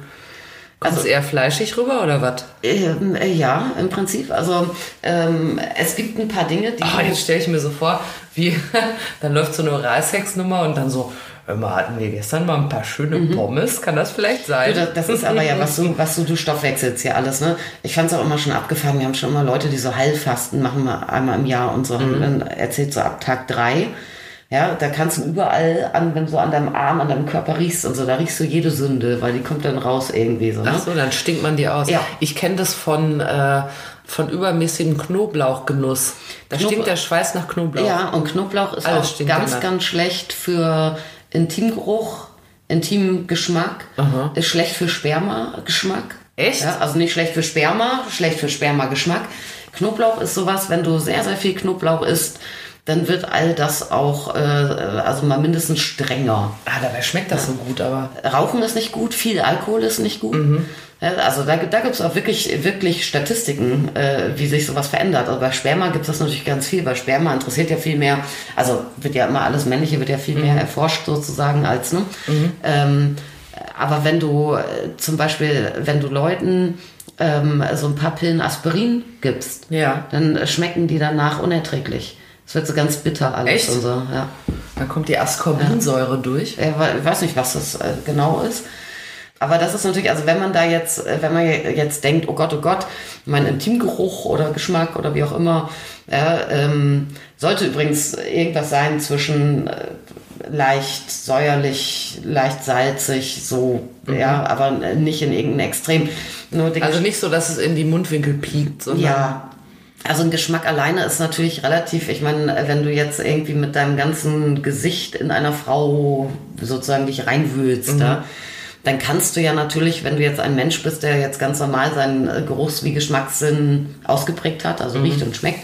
kommt also, es eher fleischig rüber oder was? Ähm, äh, ja, im Prinzip. Also ähm, es gibt ein paar Dinge, die. Oh, jetzt stelle ich mir so vor, wie *laughs* dann läuft so eine Oralsex-Nummer und dann so. Immer hatten wir gestern mal ein paar schöne mhm. Pommes, kann das vielleicht sein? Du, das, ist aber ja, was du, was du, du stoffwechselst ja alles, ne? Ich fand es auch immer schon abgefahren. Wir haben schon immer Leute, die so Heilfasten machen wir einmal im Jahr und so. Mhm. Und dann erzählt so ab Tag drei ja, da kannst du überall an, wenn du an deinem Arm, an deinem Körper riechst und so, da riechst du jede Sünde, weil die kommt dann raus irgendwie so. Ne? Ach so, dann stinkt man dir aus. Ja. Ich kenne das von, äh, von übermäßigem Knoblauchgenuss. Da Knob stinkt der Schweiß nach Knoblauch. Ja, und Knoblauch ist Alles auch ganz, danach. ganz schlecht für Intimgeruch, Intimgeschmack. Aha. Ist schlecht für Sperma-Geschmack. Echt? Ja, also nicht schlecht für Sperma, schlecht für Sperma-Geschmack. Knoblauch ist sowas, wenn du sehr, sehr viel Knoblauch isst, dann wird all das auch, äh, also mal mindestens strenger. Ah, dabei schmeckt das ja. so gut, aber. Rauchen ist nicht gut, viel Alkohol ist nicht gut. Mhm. Ja, also da, da gibt es auch wirklich, wirklich Statistiken, äh, wie sich sowas verändert. Also bei Sperma gibt es das natürlich ganz viel, weil Sperma interessiert ja viel mehr, also wird ja immer alles Männliche, wird ja viel mhm. mehr erforscht sozusagen als, ne? Mhm. Ähm, aber wenn du äh, zum Beispiel, wenn du Leuten ähm, so ein paar Pillen Aspirin gibst, ja. dann schmecken die danach unerträglich. Es wird so ganz bitter alles Echt? und so, ja. Dann kommt die Ascorbinsäure ja. durch. Ich weiß nicht, was das äh, genau ist. Aber das ist natürlich, also wenn man da jetzt, äh, wenn man jetzt denkt, oh Gott, oh Gott, mein Intimgeruch oder Geschmack oder wie auch immer, ja, ähm, sollte übrigens irgendwas sein zwischen äh, leicht säuerlich, leicht salzig, so, mhm. ja, aber nicht in irgendeinem Extrem. also nicht so, dass es in die Mundwinkel piekt, sondern. Ja, also ein Geschmack alleine ist natürlich relativ, ich meine, wenn du jetzt irgendwie mit deinem ganzen Gesicht in einer Frau sozusagen dich reinwühlst, mhm. da, dann kannst du ja natürlich, wenn du jetzt ein Mensch bist, der jetzt ganz normal seinen äh, Geruchs- wie Geschmackssinn ausgeprägt hat, also mhm. riecht und schmeckt,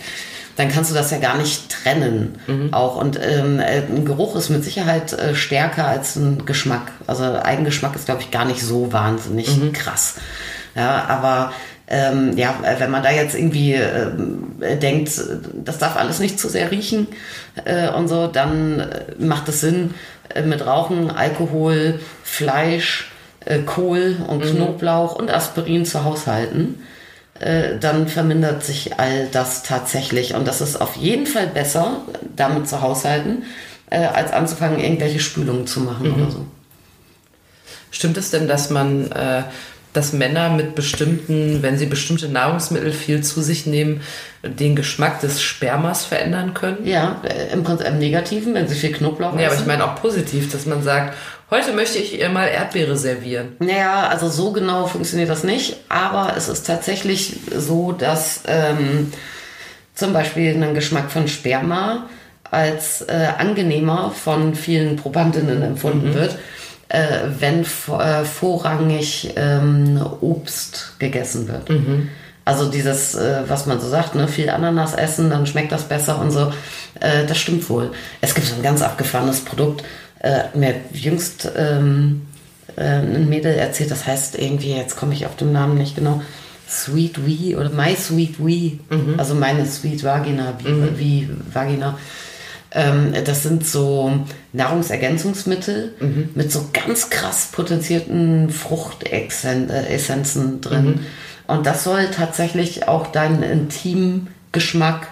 dann kannst du das ja gar nicht trennen mhm. auch. Und ähm, äh, ein Geruch ist mit Sicherheit äh, stärker als ein Geschmack. Also Eigengeschmack ist, glaube ich, gar nicht so wahnsinnig mhm. krass. Ja, aber ähm, ja, wenn man da jetzt irgendwie äh, denkt, das darf alles nicht zu sehr riechen äh, und so, dann äh, macht es Sinn, äh, mit Rauchen, Alkohol, Fleisch, äh, Kohl und mhm. Knoblauch und Aspirin zu haushalten. Äh, dann vermindert sich all das tatsächlich. Und das ist auf jeden Fall besser, damit zu haushalten, als anzufangen, irgendwelche Spülungen zu machen mhm. oder so. Stimmt es denn, dass man dass Männer mit bestimmten, wenn sie bestimmte Nahrungsmittel viel zu sich nehmen, den Geschmack des Spermas verändern können? Ja, äh, im Prinzip im Negativen, wenn sie viel Knoblauch Ja, aber ich essen. meine auch positiv, dass man sagt, heute möchte ich ihr mal Erdbeere servieren. Naja, also so genau funktioniert das nicht, aber es ist tatsächlich so, dass ähm, zum Beispiel ein Geschmack von Sperma als äh, angenehmer von vielen Probandinnen empfunden wird, äh, wenn äh, vorrangig ähm, Obst gegessen wird. Also dieses, äh, was man so sagt, ne, viel Ananas essen, dann schmeckt das besser und so. Äh, das stimmt wohl. Es gibt so ein ganz abgefahrenes Produkt. Äh, mir jüngst ähm, äh, ein Mädel erzählt, das heißt irgendwie, jetzt komme ich auf den Namen nicht genau, Sweet Wee oder My Sweet Wee, also meine Sweet Vagina, wie, wie Vagina. Ähm, das sind so Nahrungsergänzungsmittel mit so ganz krass potenzierten Fruchtessenzen drin. Und das soll tatsächlich auch deinen Intimgeschmack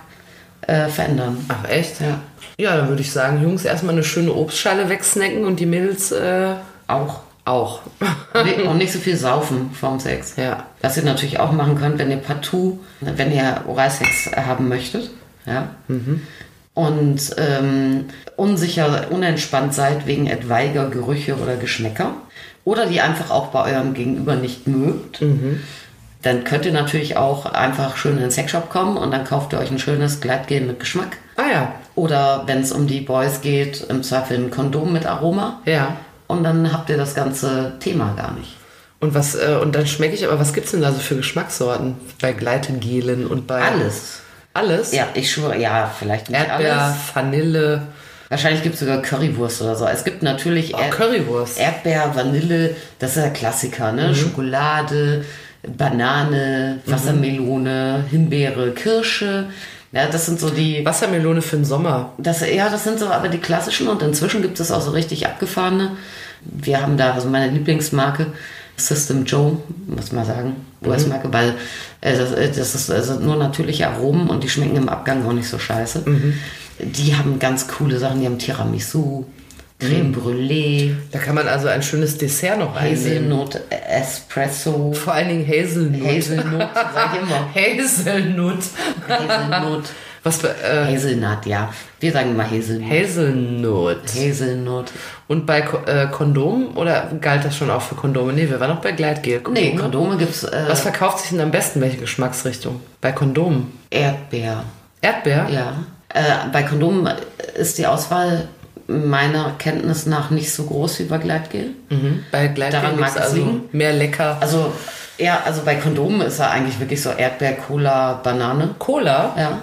äh, verändern. Ach echt? Ja. Ja, dann würde ich sagen, Jungs, erstmal eine schöne Obstschale wegsnacken und die Mädels äh, Auch. auch. Nee, und nicht so viel saufen vorm Sex. Ja. Was ihr natürlich auch machen könnt, wenn ihr partout, wenn ihr Oralsex haben möchtet, ja, und ähm, unsicher, unentspannt seid wegen etwaiger Gerüche oder Geschmäcker oder die einfach auch bei eurem Gegenüber nicht mögt, dann könnt ihr natürlich auch einfach schön in den Sexshop kommen und dann kauft ihr euch ein schönes Gleitgel mit Geschmack. ah ja, Oder wenn es um die Boys geht, im Zweifel ein Kondom mit Aroma. ja. Und dann habt ihr das ganze Thema gar nicht. Und was, äh, und dann schmecke ich, aber was gibt's denn da so für Geschmackssorten? Bei Gleitegelen und bei. Alles. Alles? Ja, ich schwöre, ja, vielleicht nicht Erdbeer, alles. Vanille. Wahrscheinlich gibt es sogar Currywurst oder so. Es gibt natürlich Oh, Erd- Currywurst. Erdbeer, Vanille, das ist der Klassiker, ne? Schokolade, Banane, Wassermelone, Himbeere, Kirsche. Ja, das sind so die. Wassermelone für den Sommer. Das, ja, das sind so aber die klassischen und inzwischen gibt es auch so richtig abgefahrene. Wir haben da, also meine Lieblingsmarke, System Joe, muss man sagen, US-Marke, weil äh, das, äh, das ist also nur natürliche Aromen und die schmecken im Abgang auch nicht so scheiße. Die haben ganz coole Sachen, die haben Tiramisu, Creme Brûlée, Da kann man also ein schönes Dessert noch einnehmen. Hazelnut, Espresso, Vor allen Dingen Hazelnut. Hazelnut, sag ich immer. *laughs* Hazelnut. Hazelnut, Was für, äh, Hazelnut, ja. Wir sagen immer Hazelnut. Hazelnut. Hazelnut. Und bei äh, Kondomen oder galt das schon auch für Kondome? Nee, wir waren noch bei Gleitgel. Nee, Kondome gibt's äh, Was verkauft sich denn am besten? Welche Geschmacksrichtung? Bei Kondomen? Erdbeer. Erdbeer? Ja. Äh, bei Kondomen ist die Auswahl meiner Kenntnis nach nicht so groß wie bei Gleitgel. Mhm. Bei Gleitgel Daran mag es also liegen. mehr lecker. Also, ja, also bei Kondomen ist er eigentlich wirklich so Erdbeer, Cola, Banane. Cola? Ja.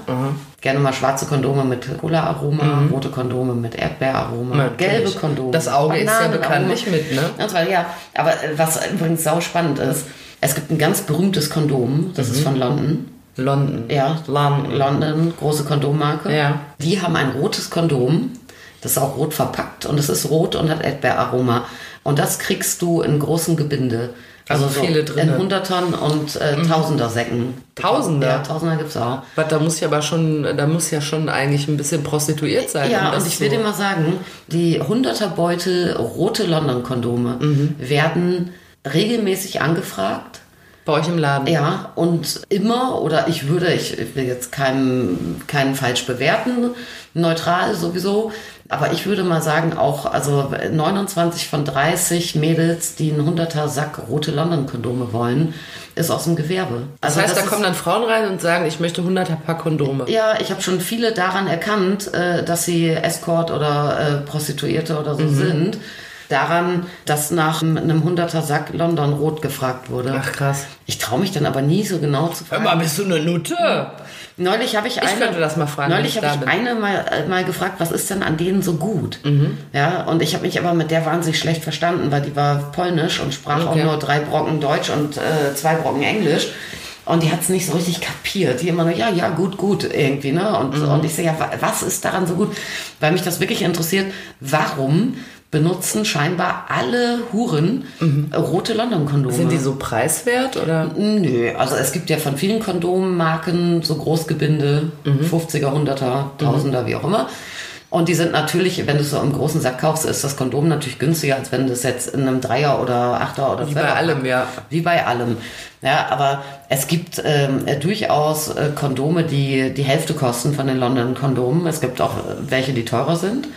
Gerne mal schwarze Kondome mit Cola-Aroma, rote Kondome mit Erdbeeraroma, Mhm. Natürlich. gelbe Kondome. Das Auge ist ja bekanntlich mit, ne? Und zwar, ja, aber äh, was übrigens sau spannend ist, es gibt ein ganz berühmtes Kondom, das Mhm. ist von London. London. Ja, London. London, große Kondommarke. Ja. Die haben ein rotes Kondom, das ist auch rot verpackt und es ist rot und hat Erdbeeraroma. Und das kriegst du in großen Gebinde. Also viele drinne. Mhm. In Hundertern und äh, Tausender Säcken. Tausender? Ja, Tausender gibt's auch. Was, da muss ja aber schon, da muss ja schon eigentlich ein bisschen prostituiert sein. Ja, um und ich so- will dir mal sagen, die Hunderterbeutel rote London-Kondome Mhm. werden regelmäßig angefragt. bei euch im Laden. Ja, und immer, oder ich würde, ich will jetzt keinen, keinen falsch bewerten, neutral sowieso, aber ich würde mal sagen, auch, also 29 von 30 Mädels, die einen 100er Sack rote London-Kondome wollen, ist aus dem Gewerbe. Das heißt, da ist- kommen dann Frauen rein und sagen, ich möchte 100er Paar Kondome. ja, ich habe schon viele daran erkannt, äh, dass sie Escort oder äh, Prostituierte oder so Mhm. sind. Daran, dass nach einem 100er Sack London rot gefragt wurde. Ach krass. Ich traue mich dann aber nie so genau zu Hör fragen. mal, bist du eine Nutte? Neulich habe ich eine. könnte das mal fragen, Neulich ich habe ich bin. eine mal, äh, mal gefragt, was ist denn an denen so gut? Mhm. Ja, und ich habe mich aber mit der wahnsinnig schlecht verstanden, weil die war polnisch und sprach Okay. auch nur drei Brocken Deutsch und äh, zwei Brocken Englisch. Und die hat es nicht so richtig kapiert. Die immer nur, ja, ja, gut, gut, irgendwie, ne? Und, Mhm. und ich sage, ja, wa- was ist daran so gut? Weil mich das wirklich interessiert, warum benutzen scheinbar alle Huren äh, rote London-Kondome? Mhm. Sind die so preiswert oder? Nö, also es gibt ja von vielen Kondommarken so Großgebinde, 50er, 100er, 1000er, wie auch immer. Und die sind natürlich, wenn du es so im großen Sack kaufst, ist das Kondom natürlich günstiger, als wenn du es jetzt in einem Dreier oder Achter oder Wie bei allem, ja. Wie bei allem. Ja, aber es gibt ähm, durchaus äh, Kondome, die die Hälfte kosten von den London Kondomen. Es gibt auch äh, welche, die teurer sind.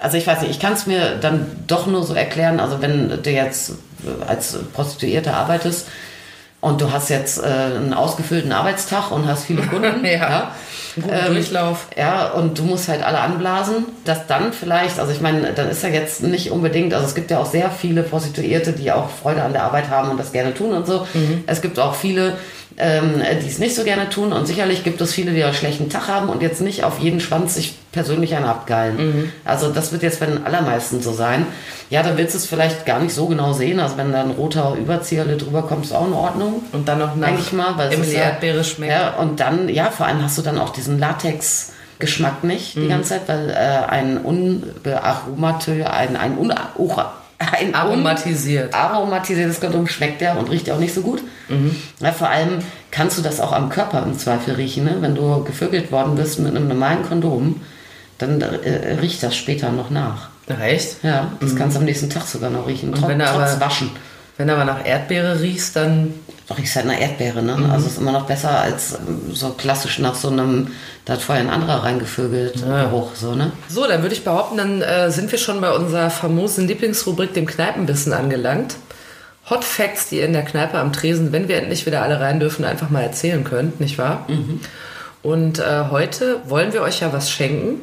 Also ich weiß nicht, ich kann es mir dann doch nur so erklären, also wenn du jetzt als Prostituierte arbeitest, und du hast jetzt äh, einen ausgefüllten Arbeitstag und hast viele *laughs* Kunden. ja. ja. Guten ähm, Durchlauf. Ja, und du musst halt alle anblasen, dass dann vielleicht, also ich meine, dann ist ja jetzt nicht unbedingt, also es gibt ja auch sehr viele Prostituierte, die auch Freude an der Arbeit haben und das gerne tun und so. Mhm. Es gibt auch viele, ähm, die es nicht so gerne tun. Und sicherlich gibt es viele, die einen schlechten Tag haben und jetzt nicht auf jeden Schwanz sich persönlich einen abgeilen. Mhm. Also das wird jetzt bei den allermeisten so sein. Ja, dann willst du es vielleicht gar nicht so genau sehen. Also wenn da ein roter Überzieher drüber kommt, ist auch in Ordnung. Und dann noch nach ich mal, weil Emily Erdbeere schmeckt. Ja, und dann, ja, vor allem hast du dann auch diesen Latex- Geschmack nicht die mhm. ganze Zeit, weil äh, ein unbearomatös, ein, ein un, ein aromatisiert. aromatisiertes Kondom schmeckt ja und riecht auch nicht so gut. Mhm. Ja, vor allem kannst du das auch am Körper im Zweifel riechen. Ne? Wenn du gevögelt worden bist mit einem normalen Kondom, dann äh, riecht das später noch nach. Echt? Ja, das mhm. kannst du am nächsten Tag sogar noch riechen. Trot, trotz aber, Waschen. Wenn du aber nach Erdbeere riechst, dann doch, ich halt eine Erdbeere, ne? Mhm. Also ist immer noch besser als ähm, so klassisch nach so einem, da hat vorher ein anderer reingevögelt, ja. Geruch, so, ne? So, dann würde ich behaupten, dann äh, sind wir schon bei unserer famosen Lieblingsrubrik, dem Kneipenbissen, angelangt. Hot Facts, die ihr in der Kneipe am Tresen, wenn wir endlich wieder alle rein dürfen, einfach mal erzählen könnt, nicht wahr? Mhm. Und äh, heute wollen wir euch ja was schenken.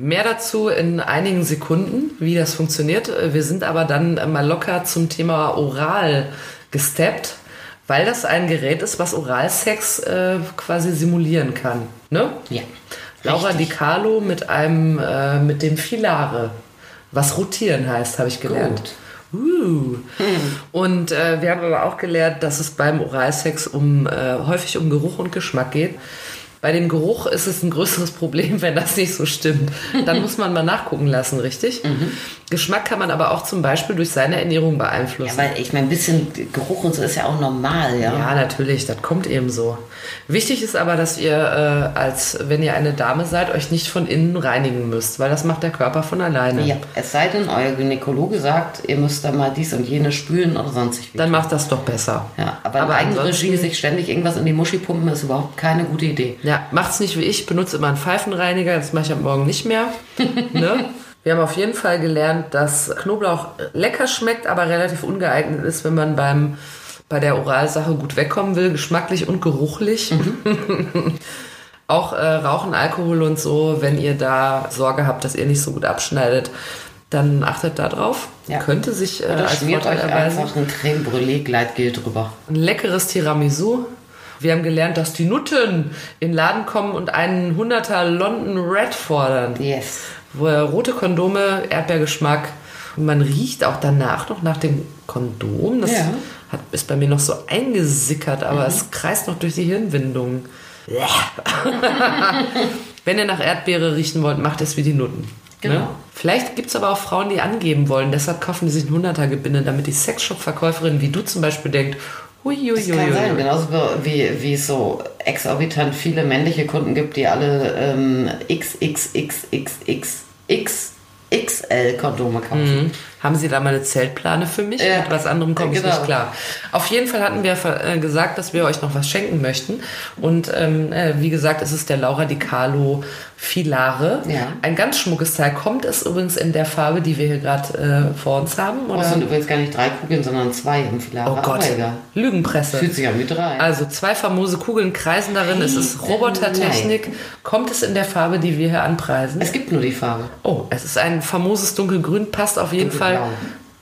Mehr dazu in einigen Sekunden, wie das funktioniert. Wir sind aber dann mal locker zum Thema Oral gesteppt weil das ein Gerät ist, was Oralsex äh, quasi simulieren kann. Ne? Ja. Laura Richtig. Di Carlo mit einem, äh, mit dem Filare, was rotieren heißt, habe ich gelernt. Gut. Uh. Hm. Und äh, wir haben aber auch gelernt, dass es beim Oralsex um, äh, häufig um Geruch und Geschmack geht. Bei dem Geruch ist es ein größeres Problem, wenn das nicht so stimmt. Dann *laughs* muss man mal nachgucken lassen, richtig? Mhm. Geschmack kann man aber auch zum Beispiel durch seine Ernährung beeinflussen. Ja, weil ich meine, ein bisschen Geruch und so ist ja auch normal, ja. Ja, natürlich, das kommt eben so. Wichtig ist aber, dass ihr, äh, als wenn ihr eine Dame seid, euch nicht von innen reinigen müsst, weil das macht der Körper von alleine. Ja, es sei denn, euer Gynäkologe sagt, ihr müsst da mal dies und jenes spülen oder sonst wie. Dann macht das doch besser. Ja, aber, aber in Eigenregie sich ständig irgendwas in die Muschi pumpen, ist überhaupt keine gute Idee. Ja, macht's nicht wie ich, benutze immer einen Pfeifenreiniger, das mache ich am Morgen nicht mehr. *laughs* ne? Wir haben auf jeden Fall gelernt, dass Knoblauch lecker schmeckt, aber relativ ungeeignet ist, wenn man beim, bei der Oralsache gut wegkommen will, geschmacklich und geruchlich. Mhm. *laughs* Auch äh, Rauchen, Alkohol und so, wenn ihr da Sorge habt, dass ihr nicht so gut abschneidet, dann achtet da drauf. Ja. Könnte sich äh, Oder als schmiert euch einfach ein Creme Brûlée Gleitgel drüber. Ein leckeres Tiramisu. Wir haben gelernt, dass die Nutten in den Laden kommen und einen 100er London Red fordern. Yes rote Kondome, Erdbeergeschmack. Und man riecht auch danach noch nach dem Kondom. Das ja. hat, ist bei mir noch so eingesickert, aber mhm. es kreist noch durch die Hirnwindung. *laughs* Wenn ihr nach Erdbeere riechen wollt, macht es wie die Nutten. Genau. Ne? Vielleicht gibt es aber auch Frauen, die angeben wollen. Deshalb kaufen die sich ein 100er-Gebinde, damit die Sexshop-Verkäuferin wie du zum Beispiel denkt, Huiuiui. Das kann sein, genauso wie, wie es so exorbitant viele männliche Kunden gibt, die alle ähm, XXXXXXL-Kondome kaufen. Mhm. Haben Sie da mal eine Zeltplane für mich? Ja. Mit was anderem komme genau. ich nicht klar. Auf jeden Fall hatten wir äh, gesagt, dass wir euch noch was schenken möchten. Und ähm, äh, wie gesagt, es ist der Laura Di Carlo Filare. Ja. Ein ganz schmuckes Teil. Kommt es übrigens in der Farbe, die wir hier gerade äh, vor uns haben? Oder? Oh, es sind übrigens gar nicht drei Kugeln, sondern zwei im Filare. Oh Gott, Lügenpresse. Fühlt sich an wie drei. Also zwei famose Kugeln kreisen darin. Es ist Robotertechnik. Nein. Kommt es in der Farbe, die wir hier anpreisen? Es gibt nur die Farbe. Oh, es ist ein famoses dunkelgrün. Passt auf jeden Fall Fall.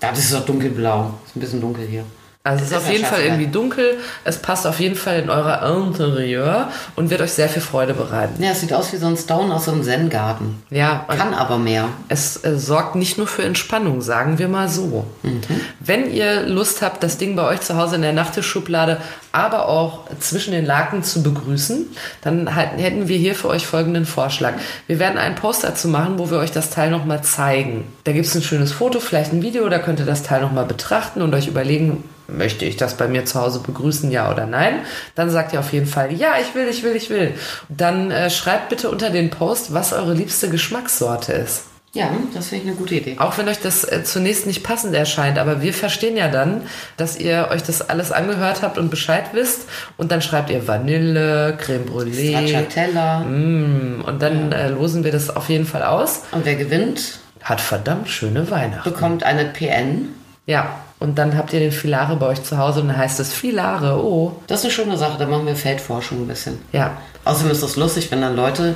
Das ist doch dunkelblau. Ist ein bisschen dunkel hier. Also es ist, ist auf jeden Fall irgendwie dunkel. Es passt auf jeden Fall in euer Interieur und wird euch sehr viel Freude bereiten. Ja, es sieht aus wie so ein Stone aus so einem Zen-Garten. Ja. Kann aber mehr. Es äh, sorgt nicht nur für Entspannung, sagen wir mal so. Mhm. Wenn ihr Lust habt, das Ding bei euch zu Hause in der Nachttischschublade, aber auch zwischen den Laken zu begrüßen, dann hätten wir hier für euch folgenden Vorschlag. Wir werden einen Post dazu machen, wo wir euch das Teil nochmal zeigen. Da gibt es ein schönes Foto, vielleicht ein Video, da könnt ihr das Teil nochmal betrachten und euch überlegen, möchte ich das bei mir zu Hause begrüßen, ja oder nein? Dann sagt ihr auf jeden Fall, ja, ich will, ich will, ich will. Dann äh, schreibt bitte unter den Post, was eure liebste Geschmackssorte ist. Ja, das finde ich eine gute Idee. Auch wenn euch das äh, zunächst nicht passend erscheint, aber wir verstehen ja dann, dass ihr euch das alles angehört habt und Bescheid wisst und dann schreibt ihr Vanille, Creme Brûlée Stracciatella. mm, und dann äh, losen wir das auf jeden Fall aus. Und wer gewinnt, Hat verdammt schöne Weihnachten. bekommt eine PN. Ja, und dann habt ihr den Filare bei euch zu Hause und dann heißt es Filare, oh. Das ist eine schöne Sache, da machen wir Feldforschung ein bisschen. Ja, Außerdem ist das lustig, wenn dann Leute,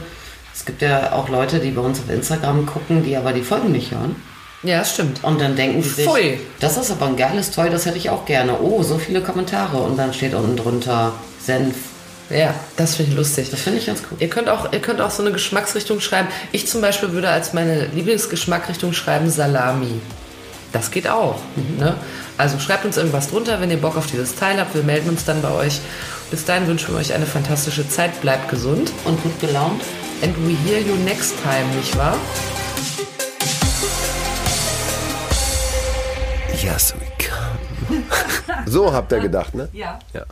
es gibt ja auch Leute, die bei uns auf Instagram gucken, die aber die Folgen nicht hören. ja, das stimmt. Und dann denken die sich, Pfui. das ist aber ein geiles Toy, das hätte ich auch gerne. Oh, so viele Kommentare. Und dann steht unten drunter Senf. Ja, das finde ich lustig. Das finde ich ganz cool. Ihr könnt, auch, ihr könnt auch so eine Geschmacksrichtung schreiben. Ich zum Beispiel würde als meine Lieblingsgeschmackrichtung schreiben Salami. Das geht auch. Ne? Also schreibt uns irgendwas drunter, wenn ihr Bock auf dieses Teil habt. Wir melden uns dann bei euch. Bis dahin wünschen wir euch eine fantastische Zeit. Bleibt gesund. Und gut gelaunt. And we hear you next time, nicht wahr? Yes, we come. *laughs* So habt ihr gedacht, ne? Ja. Ja.